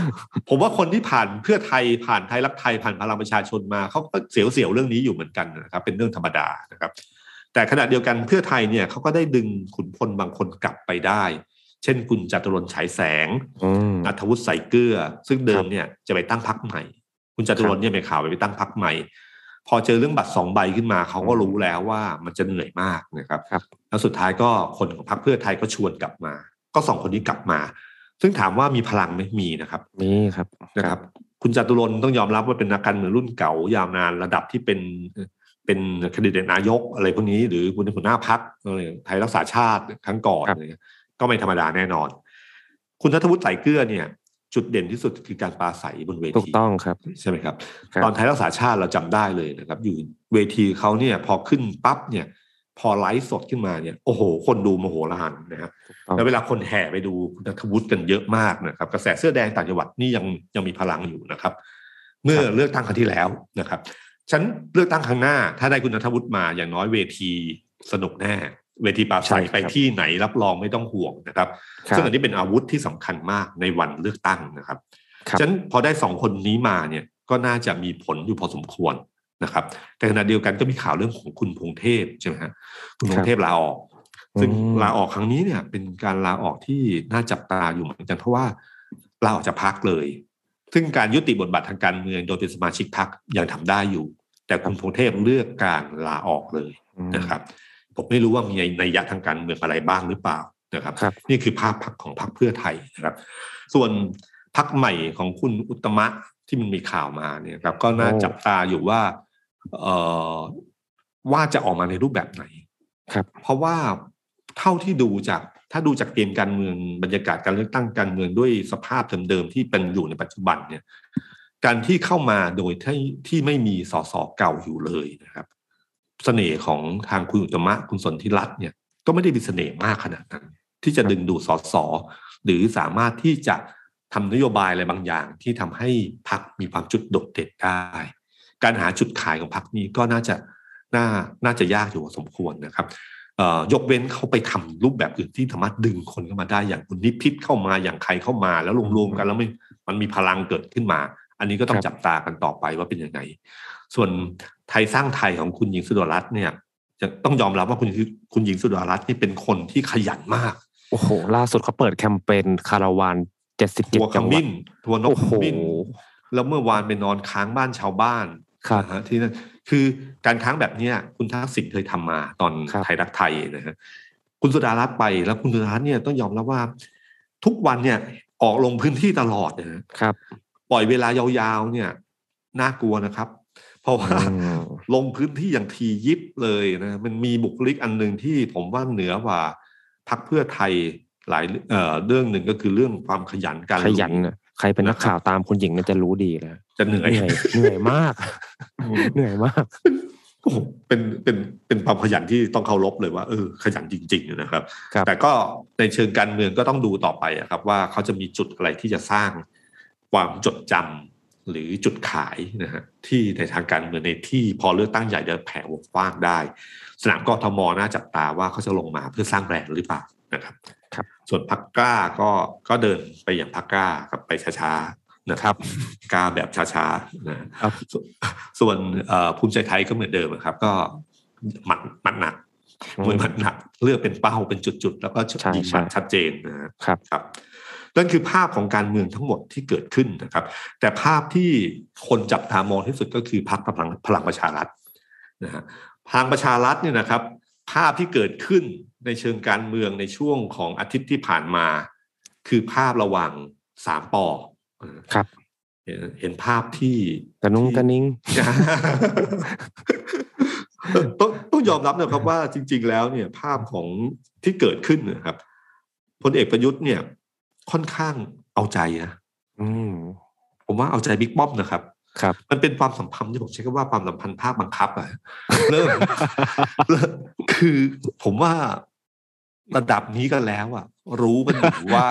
ผมว่าคนที่ผ่านเพื่อไทยผ่านไทยรักไทยผ่านพลังประชาชนมาเขาก็เสียวๆเรื่องนี้อยู่เหมือนกันนะครับ เป็นเรื่องธรรมดานะครับ แต่ขณะเดียวกันเพื่อไทยเนี่ยเขาก็ได้ดึงขุนพลบางคนกลับไปได้ เช่นคุณจตุรนต์ฉายแสงอืมนัทวุฒิใส่เกลือ ซึ่งเดิครัมบเนี่ยจะไปตั้งพักใหม่ คุณจตุรนต์เนี่ยไปข่าวไปตั้งพักใหม่ พอเจอเรื่องบัตรสองใบขึ้นมาเขาก็รู้แล้วว่ามันจะเหนื่อยมากนะครับครับแล้วสุดท้ายก็คนของพรรคเพื่อไทยก็ชวนกลับมา ก็สองคนนี้กลับมา ซึ่งถามว่ามีพลังไหมมีนะครับนี่ครับนะครับ คุณจตุรนต้องยอมรับว่าเป็นนักการเมืองรุ่นเก่ายาวนานระดับที่เป็นเป็นคดีเดตนายกอะไรพวกนี้หรือคุณเป็นหัวหน้าพักไทยรักษาชาติครั้งก่อนก็ไม่ธรรมดาแน่นอน คุณทัทวุฒิใส่เกลือเนี่ย จุดเด่นที่สุดคือการปราศัยบนเวทีถูกต้องครับใช่ไหมครับตอนไทยรักษาชาติเราจำได้เลยนะครับ อยู่เวทีเขาเนี่ยพอขึ้นปั๊บเนี่ยพอไลฟ์สดขึ้นมาเนี่ยโอ้โห คนดูโมโหลานนะครับแล้วเวลาคนแห่ไปดูคุณนัทวุฒิกันเยอะมากนะครับกระแสเสื้อแดงต่างจังหวัดนี่ยังยังมีพลังอยู่นะครับ เมื่อเลือกตั้งครั้งที่แล้วนะครับฉันเลือกตั้งครั้งหน้า ถ้าได้คุณนัทวุฒิมาอย่างน้อยเวทีสนุกแน่ เวทีปราศัยไปที่ไหนรับรองไม่ต้องห่วงนะครับซึ่งอันนี้เป็นอาวุธที่สำคัญมากในวันเลือกตั้งนะครับฉันพอได้สองคนนี้มาเนี่ยก็น่าจะมีผลอยู่พอสมควรนะครับ แต่ขณะเดียวกันก็มีข่าวเรื่องของคุณพงเทพใช่ไหมฮะคุณพงเทพลาออก ซึ่งลาออกครั้งนี้เนี่ย เป็นการลาออกที่น่าจับตาอยู่เหมือนกันเพราะว่าลาออกจากพักเลย ซึ่งการยุติบทบาททางการเมืองโดยเป็นสมาชิกพักยังทำได้อยู่ แต่คุณพงเทพเลือกการลาออกเลยนะครับ ผมไม่รู้ว่ามีในยะทางการเมืองอะไรบ้างหรือเปล่านะครับนี่คือภาพพักของพักเพื่อไทยนะครับ ส่วนพักใหม่ของคุณอุตมะที่มันมีข่าวมาเนี่ยครับ ก็น่าจับตาอยู่ว่าเอ่อว่าจะออกมาในรูปแบบไหนครับ เพราะว่าเท่าที่ดูจากถ้าดูจากเกมการเมืองบรรยากาศการเลือกตั้งการเมืองด้วยสภาพเดิมๆที่เป็นอยู่ในปัจจุบันเนี่ย การที่เข้ามาโดยที่ที่ไม่มีสสเก่าอยู่เลยนะครับ เสน่ห์ของทางคุณอุตมะคุณสนธิรัตน์เนี่ยก็ไม่ได้มีเสน่ห์มากขนาดนั้น ที่จะดึงดูดสสหรือสามารถที่จะทำนโยบายอะไรบางอย่างที่ทำให้พรรคมีความจุดโดดเด่นได้ การหาจุดขายของพรรคนี้ก็น่าจะน่าน่าจะยากอยู่พอสมควรนะครับยกเว้นเขาไปทำรูปแบบอื่นที่สามารถดึงคนเข้ามาได้อย่างคุณนิพิษเข้ามาอย่างใครเข้ามา แล้วรวมๆกันแล้วมันมันมีพลังเกิดขึ้นมา อันนี้ก็ต้องจับตากันต่อไปว่าเป็นยังไง ส่วนไทยสร้างไทยของคุณหญิงสุดารัตน์เนี่ยจะต้องยอมรับว่าคุณคุณหญิงสุดารัตน์นี่เป็นคนที่ขยันมาก โอ้โห ล่าสุดเขาเปิดแคมเปญคาราวานเจ็ดสิบเจ็ดจังหวัดทัวนกขมิ้นแล้วเมื่อวานไปนอนค้างบ้านชาวบ้านครับที่นั่นคือการค้างแบบเนี้ยคุณทักษิณเคยทำมาตอนไทยรักไทยนะฮะคุณสุดารัตน์ไปแล้วคุณสุดารัตน์เนี่ยต้องยอมรับว่า ทุกวันเนี่ยออกลงพื้นที่ตลอดนะครับ ปล่อยเวลายาวๆเนี่ย น่ากลัวนะครับ เพราะว่าลงพื้นที่อย่างทียิบเลยนะมันมีบุคลิกอันหนึ่งที่ผมว่าเหนือกว่าพักเพื่อไทยหลายเอ่อเรื่องหนึ่งก็คือเรื่องความขยันการขยันใครเป็นนักข่าวตามคุณหญิงน่าจะรู้ดีนะจะเหนื่อยเหนื่อยมาก เหนื่อยมากโอ้เป็นเป็นเป็นความขยันที่ต้องเคารพเลยว่าเออขยันจริง ๆ นะครับ แต่ก็ในเชิงการเมืองก็ต้องดูต่อไปครับ ว่าเขาจะมีจุดอะไรที่จะสร้างความจดจำ หรือจุดขายนะฮะที่ในทางการเมืองในที่พอเลือกตั้งใหญ่จะแผ่วงกว้างได้ สนามกทมน่าจับตาว่าเขาจะลงมาเพื่อสร้างแบรนด์หรือเปล่านะครับครับ ส่วนพักกล้าก็ก็เดินไปอย่างพักกล้ากับไปช้าๆนะครับกล้าแบบช้าๆนะครับส่วนภูมิใจไทยก็เหมือนเดิมครับ ก็หมัดหมัดหนักมวยหมัดหนักเลือกเป็นเป้าเป็นจุดๆแล้วก็ยิงหมัดชัดเจนนะครับครับ นั่นคือภาพของการเมืองทั้งหมดที่เกิดขึ้นนะครับ แต่ภาพที่คนจับตามองที่สุดก็คือพรรคพลังพลังประชารัฐนะฮะพลังประชารัฐเนี่ยนะครับ ภาพที่เกิดขึ้นในเชิงการเมืองในช่วงของอาทิตย์ที่ผ่านมา คือภาพระหว่างสามปอครับเห็นภาพที่กระนุงกระนิงต้องต้องยอมรับนะครับว่าจริง ๆ แล้วเนี่ยภาพของที่เกิดขึ้นนะครับพลเอกประยุทธ์เนี่ย ค่อนข้างเอาใจนะผมว่าเอาใจบิ๊กป้อมนะครับครับ มันเป็นความสัมพันธ์ที่ผมใช้คำว่าความสัมพันธ์ภาคบังคับอะเริ่มคือผมว่าระดับนี้กันแล้วอะรู้กันอยู่ว่า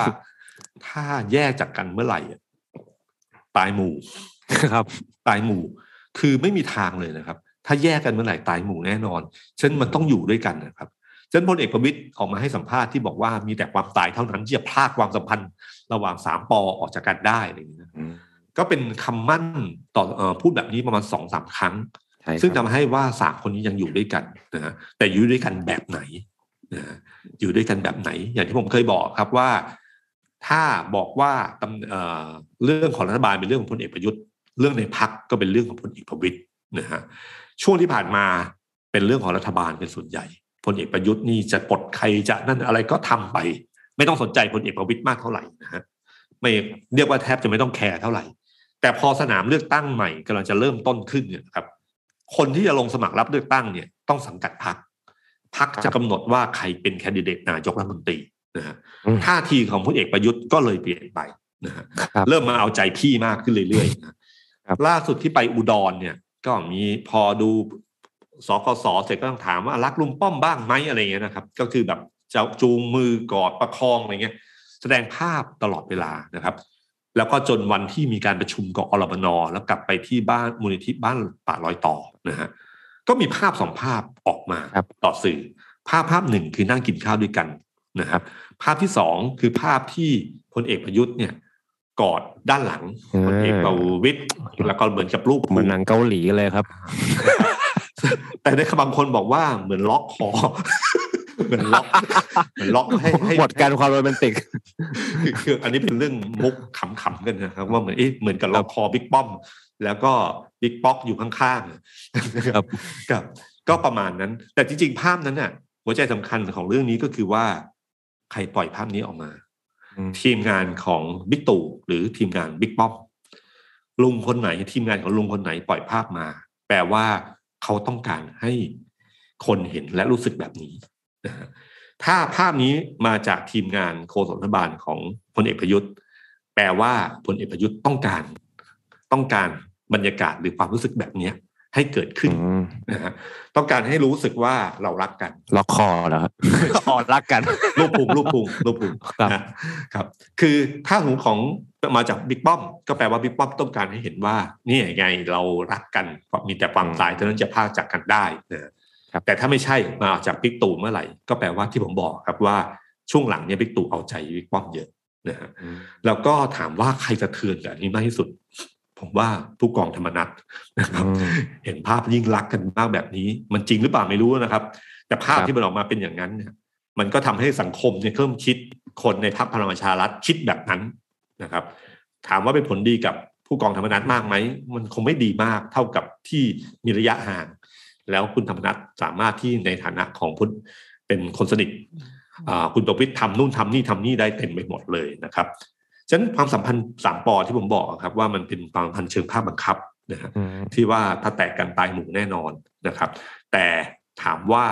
ถ้าแยกจากกันเมื่อไหร่ตายหมู่ครับ ตายหมู่ คือไม่มีทางเลยนะครับ ถ้าแยกกันเมื่อไหร่ตายหมู่แน่นอนฉะนั้นมันต้องอยู่ด้วยกันนะครับ ฉะนั้นพลเอกประวิตยออกมาให้สัมภาษณ์ที่บอกว่ามีแต่ความตายเท่านั้นที่จะพลากความสัมพันธ์ระหว่างสามปอออกจากกันได้อะไรอย่างนี้นะก็เป็นคำมั่นต่อพูดแบบนี้ประมาณสองสามครั้ง ซึ่งทำให้ว่าสามคนนี้ยังอยู่ด้วยกันนะแต่อยู่ด้วยกันแบบไหนอยู่ด้วยกันแบบไหน อย่างที่ผมเคยบอกครับว่า ถ้าบอกว่าเรื่องของรัฐบาลเป็นเรื่องของพลเอกประยุทธ์ เรื่องในพักก็เป็นเรื่องของพลเอกประวิตยนะฮะช่วงที่ผ่านมาเป็นเรื่องของรัฐบาลเป็นส่วนใหญ่ พลเอกประยุทธ์นี่จะปลดใครจะนั่นอะไรก็ทำไป ไม่ต้องสนใจพลเอกประวิตยมากเท่าไหร่นะฮะไม่เรียกว่าแทบจะไม่ต้องแคร์เท่าไหร่แแต่พอสนามเลือกตั้งใหม่กำลังจะเริ่มต้นขึ้นเนี่ยครับ คนที่จะลงสมัครรับเลือกตั้งเนี่ยต้องสังกัดพรรคพรรคจะกำหนดว่าใครเป็นแคนดิเดตนายกรัฐมนตรีนะฮะอืมท่าทีของพลเอกประยุทธ์ก็เลยเปลี่ยนไปนะฮะครับเริ่มมาเอาใจพี่มากขึ้นเรื่อยๆนะครับล่าสุดที่ไปอุดรเนี่ย ก็มีพอดู สกสเสร็จก็ต้องถามว่ารักลุงป้อมบ้างไหมอะไรเงี้ยนะครับ ก็คือแบบจะจูงมือกอดประคองอะไรเงี้ย แสดงภาพตลอดเวลานะครับ แล้วก็จนวันที่มีการประชุมกับอรบนแล้วกลับไปที่บ้านมูลนิธิบ้านป่ารอยต่อนะฮะก็มีภาพสองภาพออกมาครับต่อสื่อ ภาพภาพหนึ่งคือนั่งกินข้าวด้วยกันนะครับ ภาพที่สองคือภาพที่พลเอกประยุทธ์เนี่ยกอดด้านหลังพลเอกประวิตรแล้วก็เหมือนกับรูปเหมือนหนังเกาหลีเลยครับ แต่ในบางคนบอกว่าเหมือนล็อกคอเหมือนล็อกเหมือนล็อกให้ให้หมดการความโรแมนติกคือคืออันนี้เป็นเรื่องมุกขำๆกันนะครับว่าเหมือนเอ๊ะเหมือนกับล็อกคอบิ๊กป้อม แล้วก็บิ๊กป๊อกอยู่ข้างๆครับกับ ก็ประมาณนั้น แต่จริงๆ ภาพนั้นน่ะ หัวใจสำคัญของเรื่องนี้ก็คือว่า ใครปล่อยภาพนี้ออกมาอืมทีมงานของบิ๊กตู่หรือทีมงานบิ๊กป้อมลุงคนไหนทีมงานของลุงคนไหนปล่อยภาพมา แปลว่า เขาต้องการให้คนเห็นและรู้สึกแบบนี้นะถ้าภาพนี้มาจากทีมงานโฆษกรัฐบาลของพลเอกประยุทธ์ แปลว่าพลเอกประยุทธ์ต้องการ ต้องการบรรยากาศหรือความรู้สึกแบบนี้ ให้เกิดขึ้นอืมนะฮะต้องการให้รู้สึกว่าเรารักกัน ล็อกคอเหรอครับอ๋อรักกัน รูปพุงรูปพุงรูปพุงครับนะครับคือถ้าของของมาจากบิ๊กป้อม ก็แปลว่าบิ๊กป้อมต้องการให้เห็นว่านี่ไงเรารักกันมีแต่ความตายเท่านั้นจะพากจากกันได้นะครับแต่ถ้าไม่ใช่มาจากบิ๊กตู่เมื่อไหร่ ก็แปลว่าที่ผมบอกครับว่าช่วงหลังเนี่ยบิ๊กตู่เอาใจบิ๊กป้อมเยอะนะฮะแล้วก็ถามว่าใครสะเทือนกับอันนี้มากที่สุด ผมว่าผู้กองธรรมนัฐนะครับอืมเห็นภาพยิ่งรักกันมากแบบนี้ มันจริงหรือเปล่าไม่รู้นะครับ แต่ภาพครับที่มันออกมาเป็นอย่างนั้นเนี่ยมันก็ทำให้สังคมเนี่ยเริ่มคิดคนในพรรคพลังประชารัฐคิดแบบนั้นนะครับ ถามว่าเป็นผลดีกับผู้กองธรรมนัฐมากไหม มันคงไม่ดีมากเท่ากับที่มีระยะห่าง แล้วคุณธรรมนัฐสามารถที่ในฐานะของพุทธเป็นคนสนิทอ่าคุณประวิตรทำนู่นทำนี่ทำนี่ได้เต็มไปหมดเลยนะครับ ฉะนั้นความสัมพันธ์สามปอที่ผมบอกครับ ว่ามันเป็นความสัมพันธ์เชิงภาพบังคับนะฮะอืมที่ว่าถ้าแตกกันตายหมู่แน่นอนนะครับ แต่ถามว่า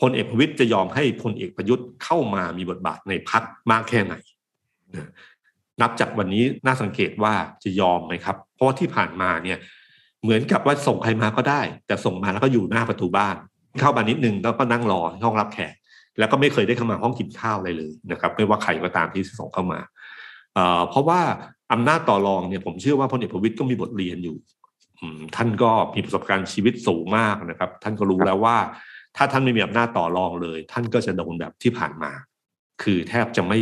พลเอกประวิตยจะยอมให้พลเอกประยุทธ์เข้ามามีบทบาทในพักมากแค่ไหนนะนับจากวันนี้น่าสังเกตว่าจะยอมไหมครับ เพราะว่าที่ผ่านมาเนี่ย เหมือนกับว่าส่งใครมาก็ได้ แต่ส่งมาแล้วก็อยู่หน้าประตูบ้าน เข้ามานิดนึงแล้วก็นั่งรอห้องรับแขกแล้วก็ไม่เคยได้เข้ามาห้องกินข้าวอะไรเลยนะครับ ไม่ว่าใครก็ตามที่ส่งเข้ามา เอ่อเพราะว่าอำนาจต่อรองเนี่ยผมเชื่อว่าพลเอกประวิตยก็มีบทเรียนอยู่อืมท่านก็มีประสบการณ์ชีวิตสูงมากนะครับ ท่านก็รู้แล้วว่า ถ้าท่านไม่มีอำนาจต่อรองเลย ท่านก็จะโดนแบบที่ผ่านมา คือแทบจะไม่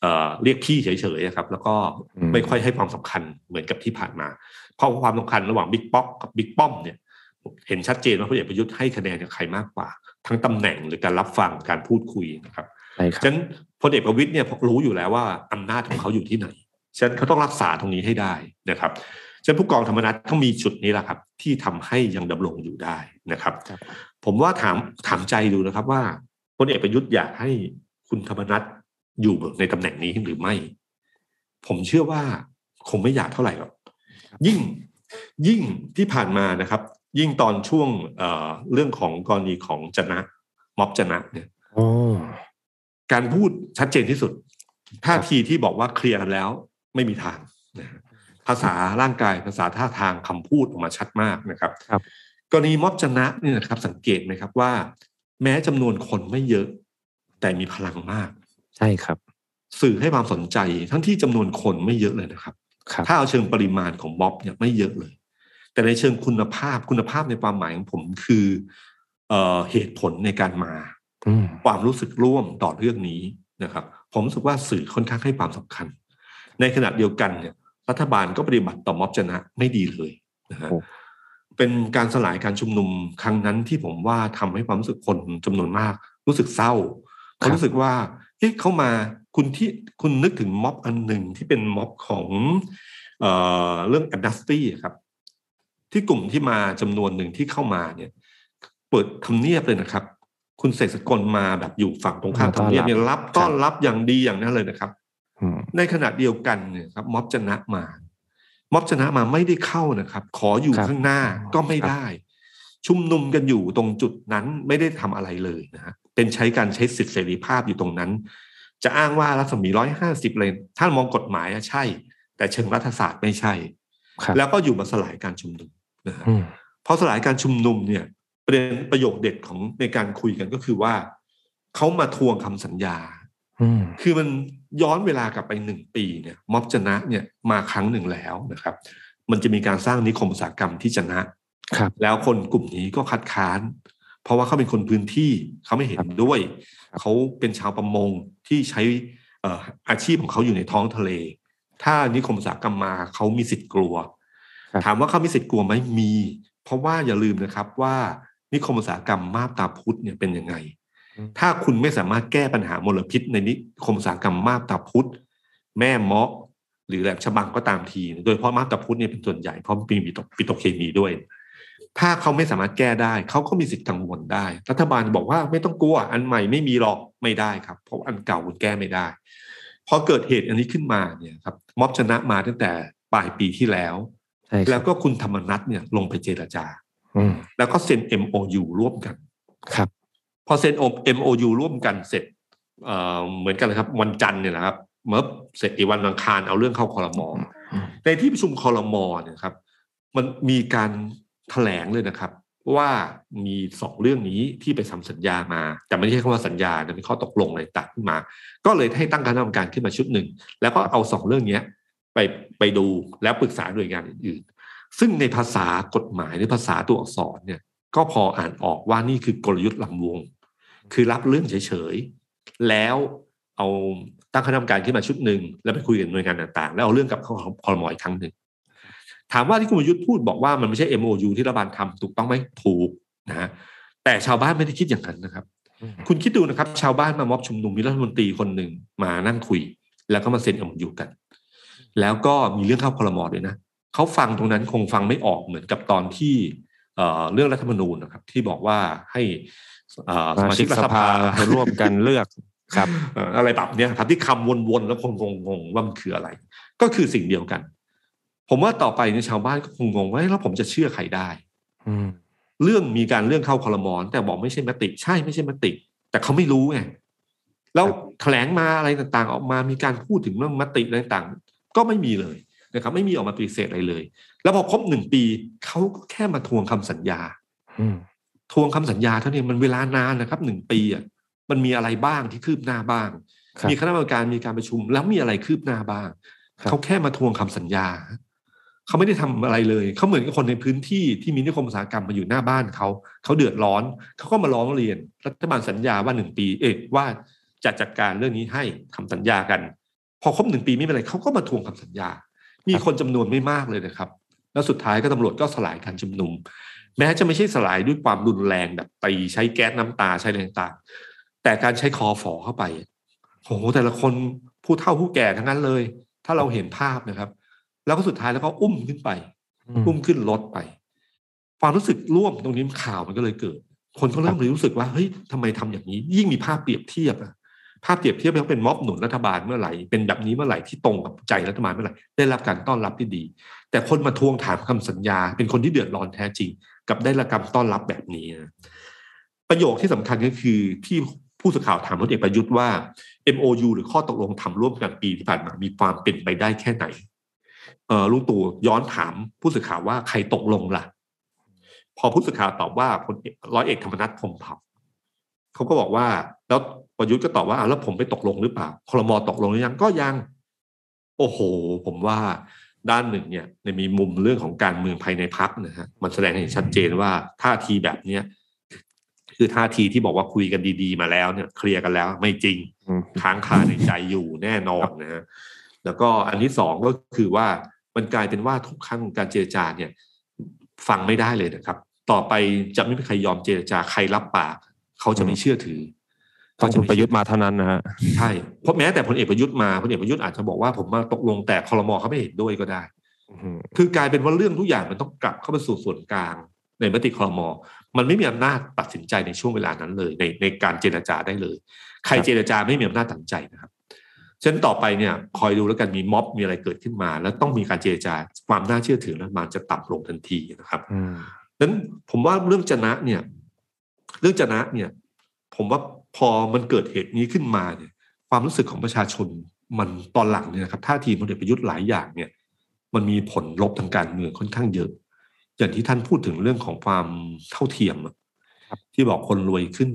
เอ่อเรียกพี่เฉยๆครับ แล้วก็อืมไม่ค่อยให้ความสำคัญเหมือนกับที่ผ่านมา เพราะความสำคัญระหว่างบิ๊กป๊อกกับบิ๊กป้อมเนี่ยเห็นชัดเจนว่าพลเอกประยุทธ์ให้คะแนนกับใครมากกว่า ทั้งตำแหน่งหรือการรับฟังการพูดคุยนะครับใช่ครับฉะนั้น พลเอกประวิตยเนี่ยรู้อยู่แล้วว่าอำนาจของเขาอยู่ที่ไหนฉะนั้นเขาต้องรักษาตรงนี้ให้ได้นะครับฉะนั้นผู้กองธรรมนัฐต้องมีจุดนี้แหละครับ ที่ทำให้ยังดำรงอยู่ได้นะครับครับ ผมว่าถามถามใจดูนะครับว่าพลเอกประยุทธ์อยากให้คุณธรรมนัฐอยู่ในตำแหน่งนี้หรือไม่ ผมเชื่อว่าคงไม่อยากเท่าไหร่หรอกยิ่งยิ่งที่ผ่านมานะครับ ยิ่งตอนช่วงเอ่อเรื่องของกรณีของจนะม็อบจนะเนี่ยโอ้ การพูดชัดเจนที่สุดท่าทีที่บอกว่าเคลียร์กันแล้วไม่มีทางนะฮะภาษาร่างกายภาษาท่าทางคำพูดออกมาชัดมากนะครับครับกรณีม็อบจนะเนี่ยนะครับ สังเกตไหมครับว่า แม้จำนวนคนไม่เยอะ แต่มีพลังมาก ใช่ครับ สื่อให้ความสนใจทั้งที่จำนวนคนไม่เยอะเลยนะครับครับถ้าเอาเชิงปริมาณของม็อบเนี่ยไม่เยอะเลย แต่ในเชิงคุณภาพคุณภาพในความหมายของผมคือเอ่อเหตุผลในการมาอืม ความรู้สึกร่วมต่อเรื่องนี้นะครับ ผมรู้สึกว่าสื่อค่อนข้างให้ความสำคัญ ในขณะเดียวกันเนี่ยรัฐบาลก็ปฏิบัติต่อม็อบจนะไม่ดีเลยนะฮะโอ้เป็นการสลายการชุมนุมครั้งนั้นที่ผมว่าทำให้ความรู้สึกคนจำนวนมาก รู้สึกเศร้าเขารู้สึกว่าเอ๊ะเข้ามาคุณที่คุณนึกถึงม็อบอันหนึ่งที่เป็นม็อบของเอ่อเรื่องแอม n น s สตี้ครับ ที่กลุ่มที่มาจำนวนหนึ่งที่เข้ามาเนี่ย เปิดทำเนียบเลยนะครับ คุณเสกสกลมาแบบอยู่ฝั่งตรงข้ามต้อนรับทำเนียบเนี่ยรับต้อนครับรับอย่างดีอย่างนั้นเลยนะครับอืมในขณะเดียวกันเนี่ยครับ ม็อบจะนะมา ม็อบชนะมาไม่ได้เข้านะครับ ขออยู่ครับข้างหน้าก็ไม่ครับได้ ชุมนุมกันอยู่ตรงจุดนั้นไม่ได้ทำอะไรเลยนะฮะเป็นใช้การใช้สิทธิเสรีภาพอยู่ตรงนั้น จะอ้างว่ารัศมีร้อยห้าสิบเลยถ้ามองกฎหมายอะใช่ แต่เชิงรัฐศาสตร์ไม่ใช่ครับแล้วก็อยู่มาสลายการชุมนุมนะฮะอืมพอสลายการชุมนุมเนี่ย ประเด็นประโยคเด็ดของในการคุยกันก็คือว่าเขามาทวงคำสัญญาอืมคือมันย้อนเวลากลับไปหนึ่งปีเนี่ย ม็อบจนะเนี่ยมาครั้งหนึ่งแล้วนะครับ มันจะมีการสร้างนิคมอุตสาหกรรมที่จนะครับ แล้วคนกลุ่มนี้ก็คัดค้าน เพราะว่าเขาเป็นคนพื้นที่เขาไม่เห็นครับด้วยครับเขาเป็นชาวประมงที่ใช้เอ่ออาชีพของเขาอยู่ในท้องทะเล ถ้านิคมอุตสาหกรรมมาเขามีสิทธิ์กลัวครับถามว่าเขามีสิทธิ์กลัวไหมมี เพราะว่าอย่าลืมนะครับว่า นิคมอุตสาหกรรมมาบตาพุธเนี่ยเป็นยังไง ถ้าคุณไม่สามารถแก้ปัญหามลพิษในนิคมอุตสาหกรรมมาบตาพุธแม่เมาะหรือแหลมฉบังก็ตามที โดยเฉพาะมาบตาพุธเนี่ยเป็นส่วนใหญ่เพราะมีปิโตปิโตรเคมีด้วย ถ้าเขาไม่สามารถแก้ได้เขาก็มีสิทธิ์กังวลได้ รัฐบาลบอกว่าไม่ต้องกลัวอันใหม่ไม่มีหรอกไม่ได้ครับ เพราะอันเก่าคุณแก้ไม่ได้พอเกิดเหตุอันนี้ขึ้นมาเนี่ยครับม็อบชนะมาตั้งแต่ปลายปีที่แล้วใช่คแล้รับวก็คุณธรรมนัฐเนี่ยลงไปเจรจาอืม แล้วก็เซ็น MOU ร่วมกันครับ พอเซ็น MOU ร่วมกันเสร็จเอ่อเหมือนกันเลยครับ วันจันทร์เนี่ยนะครับเมื่อเสร็จอีกวันอังคารเอาเรื่องเข้าคอรมออืมในที่ประชุมคอรมอเนี่ยครับ มันมีการแถลงเลยนะครับ ว่ามีสองเรื่องนี้ที่ไปทำสัญญามา แต่ไม่ใช่คำว่าสัญญาแต่เป็นข้อตกลงอะไรต่างขึ้นมา ก็เลยให้ตั้งคณะกรรมการขึ้นมาชุดหนึ่ง แล้วก็เอาสองเรื่องเนี้ยไปไปดูแล้วปรึกษาหน่วยงานอื่นๆ ซึ่งในภาษากฎหมายหรือภาษาตัวอักษรเนี่ยก็พออ่านออกว่านี่คือกลยุทธ์ลำวง คือรับเรื่องเฉยๆ แล้วเอาตั้งคณะกรรมการขึ้นมาชุดหนึ่งแล้วไปคุยกับหน่วยงานต่างๆ แล้วเอาเรื่องกลับเข้าคอรมออีกครั้งหนึ่งถามว่าที่คุณประยุทธ์พูดบอกว่ามันไม่ใช่ MOU ที่รัฐบาลทำถูกต้องไหมถูกนะฮะแต่ชาวบ้านไม่ได้คิดอย่างนั้นนะครับอืมคุณคิดดูนะครับ ชาวบ้านมาม็อบชุมนุมมีรัฐมนตรีคนหนึ่งมานั่งคุย แล้วก็มาเซ็น MOU กัน แล้วก็มีเรื่องเข้าคอรมอด้วยนะ เขาฟังตรงนั้นคงฟังไม่ออกเหมือนกับตอนที่เอ่อเรื่องรัฐธรรมนูญนะครับ ที่บอกว่าให้เอ่อสมาชิกสภาร่วมกันเลือกครับเอ่ออะไรแบบเนี้ยครับที่คำวนๆแล้วคนงงๆว่ามันคืออะไร ก็คือสิ่งเดียวกัน ผมว่าต่อไปเนี่ยชาวบ้านก็คงงงว่าเอ๊ะแล้วผมจะเชื่อใครได้อืมเรื่องมีการเรื่องเข้าคอรมอนแต่บอกไม่ใช่มติ ใช่ไม่ใช่มติ แต่เขาไม่รู้ไงแล้วแถลงมาอะไรต่างๆ ออกมามีการพูดถึงเรื่องมติอะไรต่างๆก็ไม่มีเลย นะครับไม่มีออกมาปฏิเสธอะไรเลย แล้วพอครบหนึ่งปีเขาก็แค่มาทวงคำสัญญาอืมทวงคำสัญญาเท่านี้มันเวลานานนะครับหนึ่งปีอะมันมีอะไรบ้างที่คืบหน้าบ้างครับมีคณะกรรมการมีการประชุม แล้วมีอะไรคืบหน้าบ้างครับเขาแค่มาทวงคำสัญญาเขาไม่ได้ทำอะไรเลยเขาเหมือนกับคนในพื้นที่ที่มีนิคมอุตสาหกรรมมาอยู่หน้าบ้านเขาเขาเดือดร้อนเขาก็มาร้องเรียน รัฐบาลสัญญาว่าหนึ่งปีเอ๊ะว่าจะจัดการเรื่องนี้ให้คำสัญญากัน พอครบหนึ่งปีไม่เป็นไรเขาก็มาทวงคำสัญญา มีคนจำนวนไม่มากเลยนะครับ แล้วสุดท้ายก็ตำรวจก็สลายการชุมนุม แม้จะไม่ใช่สลายด้วยความรุนแรงแบบตีใช้แก๊สน้ำตาใช้อะไรต่างๆแต่การใช้คอฝอเข้าไปโหแต่ละคนผู้เฒ่าผู้แก่ทั้งนั้นเลย ถ้าเราเห็นภาพนะครับ แล้วก็สุดท้ายแล้วก็อุ้มขึ้นไปอืมอุ้มขึ้นรถไป ความรู้สึกร่วมตรงนี้ข่าวมันก็เลยเกิด คนก็เริ่มรู้สึกว่าเฮ้ยทำไมทำอย่างนี้ ยิ่งมีภาพเปรียบเทียบอะ ภาพเปรียบเทียบว่าเป็นม็อบหนุนรัฐบาลเมื่อไหร่เป็นแบบนี้เมื่อไหร่ที่ตรงกับใจรัฐบาลเมื่อไหร่ได้รับการต้อนรับที่ดี แต่คนมาทวงถามคำสัญญา เป็นคนที่เดือดร้อนแท้จริง กับได้รับการต้อนรับแบบนี้ ประโยคที่สำคัญก็คือที่ผู้สื่อข่าวถามพลเอกประยุทธ์ว่า MOU หรือข้อตกลงทำร่วมกันปีที่ผ่านมามีความเป็นไปได้แค่ไหนเออลุงตู่ย้อนถามผู้สื่อข่าวว่าใครตกลงล่ะ พอผู้สื่อข่าวตอบว่าพลร้อยเอกธรรมนัฐพรมเผ่าเขาก็บอกว่าแล้ว ประยุทธ์ก็ตอบว่าอ้าวแล้วผมไปตกลงหรือเปล่าคลมตกลงหรือยังก็ยัง โอ้โห ผมว่าด้านหนึ่งเนี่ยในมีมุมเรื่องของการเมืองภายในพักนะฮะมันแสดงให้เห็นชัดเจนว่าท่าทีแบบเนี้ยคือท่าทีที่บอกว่าคุยกันดี ๆ มาแล้วเนี่ย เคลียร์กันแล้วไม่จริงอืมค้างคาในใจอยู่แน่นอนนะฮะแล้วก็อันที่สองก็คือว่ามันกลายเป็นว่าทุกครั้งการเจรจาเนี่ย ฟังไม่ได้เลยนะครับ ต่อไปจะไม่มีใครยอมเจรจาใครรับปาก เขาจะไม่เชื่อถือ ต้องคุณประยุทธ์มาเท่านั้นนะฮะใช่เพราะแม้แต่พลเอกประยุทธ์มาพลเอกประยุทธ์อาจจะบอกว่าผมมาตกลงแต่คอรมอเขาไม่เห็นด้วยก็ได้อืมคือกลายเป็นว่าเรื่องทุกอย่างมันต้องกลับเข้าไปสู่ส่วนกลาง ในมติคอรมอมันไม่มีอำนาจตัดสินใจในช่วงเวลานั้นเลย ในในการเจรจาได้เลย ใครเจรจาไม่มีอำนาจตัดสินใจนะครับฉะนั้นต่อไปเนี่ยคอยดูแล้วกันมีม็อบมีอะไรเกิดขึ้นมา แล้วต้องมีการเจรจาความน่าเชื่อถือแล้วมันจะต่ำลงทันทีนะครับอืมนั้นผมว่าเรื่องจนะเนี่ย เรื่องจนะเนี่ย ผมว่า พอมันเกิดเหตุนี้ขึ้นมาเนี่ยความรู้สึกของประชาชนมันตอนหลังเนี่ยนะครับท่าทีพลเอกประยุทธ์หลายอย่างเนี่ย มันมีผลลบทางการเมืองค่อนข้างเยอะ อย่างที่ท่านพูดถึงเรื่องของความเท่าเทียมอะครับที่บอกคนรวยขึ้น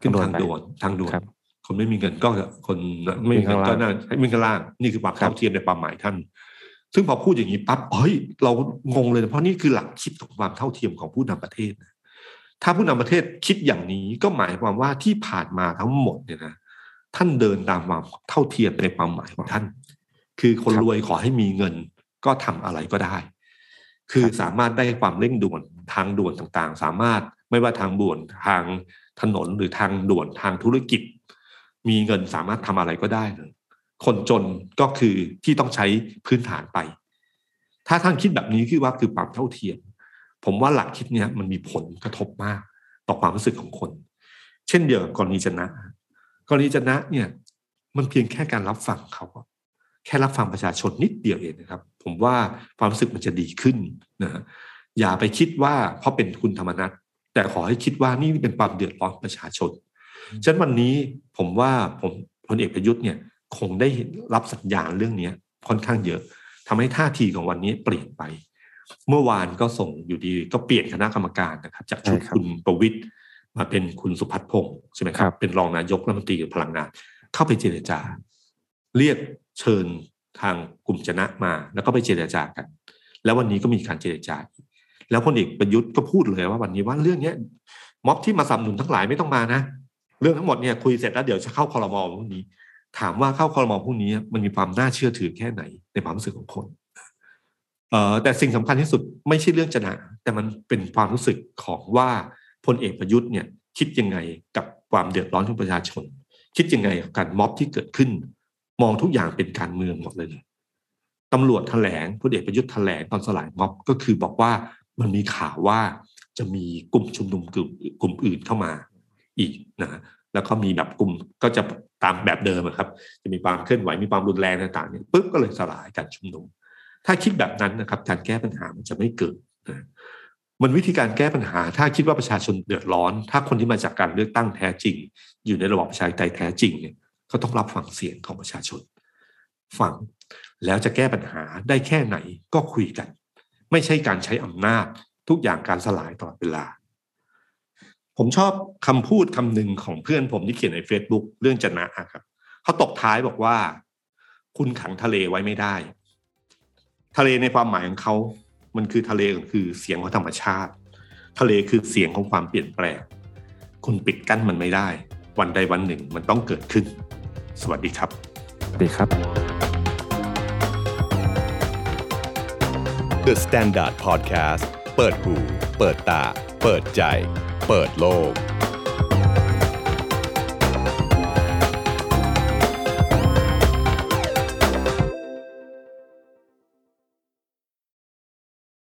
ขึ้นทางทางด่ด่ววนนทางด่วนครับคนไม่มีเงินก็คนไม่มีเงินวิ่งก็ข้างล่างน่าให้วิ่งข้างล่างนี่คือความครับเท่าเทียมในความหมายท่าน ซึ่งพอพูดอย่างนี้ปั๊บเฮ้ยเรางงเลยนะเพราะนี่คือหลักคิดของความเท่าเทียมของผู้นำประเทศนะ ถ้าผู้นำประเทศคิดอย่างนี้ก็หมายความว่าที่ผ่านมาทั้งหมดเนี่ยนะท่านเดินตามความเท่าเทียมในความหมายของท่าน คือคนครวยขอให้มีเงินก็ทำอะไรก็ได้ คือสามารถได้ความเร่งด่วนทางด่วนต่างๆ สามารถไม่ว่าทางด่วนทางถนนหรือทางด่วนทางธุรกิจ มีเงินสามารถทำอะไรก็ได้เลยคนจนก็คือที่ต้องใช้พื้นฐานไป ถ้าท่านคิดแบบนี้คือว่าคือความเท่าเทียม ผมว่าหลักคิดเนี้ยมันมีผลกระทบมากต่อความรู้สึกของคน เช่นเดียวกับกรณีจนะ กรณีจนะเนี่ยมันเพียงแค่การรับฟังเขาอะแค่รับฟังประชาชนนิดเดียวเองนะครับ ผมว่าความรู้สึกมันจะดีขึ้นนะฮะอย่าไปคิดว่าเพราะเป็นคุณธรรมนัฐแต่ขอให้คิดว่านี่เป็นความเดือดร้อนประชาชนฉะนั้นวันนี้ผมว่าผมพลเอกประยุทธ์เนี่ยคงได้รับสัญญาณเรื่องเนี้ยค่อนข้างเยอะทำให้ท่าทีของวันนี้เปลี่ยนไป เมื่อวานก็ส่งอยู่ดีก็เปลี่ยนคณะกรรมการนะครับ จากชุดใช่ครับคุณประวิตยมาเป็นคุณสุพัฒน์พงศ์ใช่ไหมคครัรับบเป็นรองนายกรัฐมนตรีพลังงาน เข้าไปเจรจา เรียกเชิญทางกลุ่มจนะมา แล้วก็ไปเจรจากัน แล้ววันนี้ก็มีการเจรจาอีกแล้วพลเอกประยุทธ์ก็พูดเลยว่าวันนี้ว่าเรื่องเนี้ยม็อบที่มาสนับสนุนทั้งหลายไม่ต้องมานะเรื่องทั้งหมดเนี่ยคุยเสร็จแล้วเดี๋ยวจะเข้าคอรมอพรุ่งนี้ ถามว่าเข้าคอรมอพรุ่งนี้ มันมีความน่าเชื่อถือแค่ไหนในความรู้สึกของคน เอ่อแต่สิ่งสำคัญที่สุดไม่ใช่เรื่องจะนะแต่มันเป็นความรู้สึกของว่าพลเอกประยุทธ์เนี่ยคิดยังไงกับความเดือดร้อนของประชาชน คิดยังไงกับการม็อบที่เกิดขึ้น มองทุกอย่างเป็นการเมืองหมดเลยตำรวจแถลงพลเอกประยุทธ์แถลงตอนสลายม็อบก็คือบอกว่ามันมีข่าวว่าจะมีกลุ่มชุมนุมกลุ่มกลุ่มอื่นเข้ามาอีกนะแล้วก็มีแบบกลุ่มก็จะตามแบบเดิมครับ จะมีความเคลื่อนไหวมีความรุนแรงต่างๆเนี่ยปุ๊บก็เลยสลายการชุมนุม ถ้าคิดแบบนั้นนะครับการแก้ปัญหามันจะไม่เกิดนะมันวิธีการแก้ปัญหา ถ้าคิดว่าประชาชนเดือดร้อน ถ้าคนที่มาจากการเลือกตั้งแท้จริง อยู่ในระบอบประชาธิปไตยแท้จริงเนี่ยก็ต้องรับฟังเสียงของประชาชน ฟังแล้วจะแก้ปัญหาได้แค่ไหนก็คุยกัน ไม่ใช่การใช้อำนาจทุกอย่างการสลายตลอดเวลา ผมชอบคำพูดคำหนึ่งของเพื่อนผมที่เขียนใน Facebook เรื่องจนะครับเขาตกท้ายบอกว่า คุณขังทะเลไว้ไม่ได้ ทะเลในความหมายของเขา มันคือทะเลคือเสียงของธรรมชาติ ทะเลคือเสียงของความเปลี่ยนแปลง คุณปิดกั้นมันไม่ได้ วันใดวันหนึ่งมันต้องเกิดขึ้น สวัสดีครับ สวัสดีครับ The Standard Podcast เปิดหู เปิดตา เปิดใจ เปิดโลก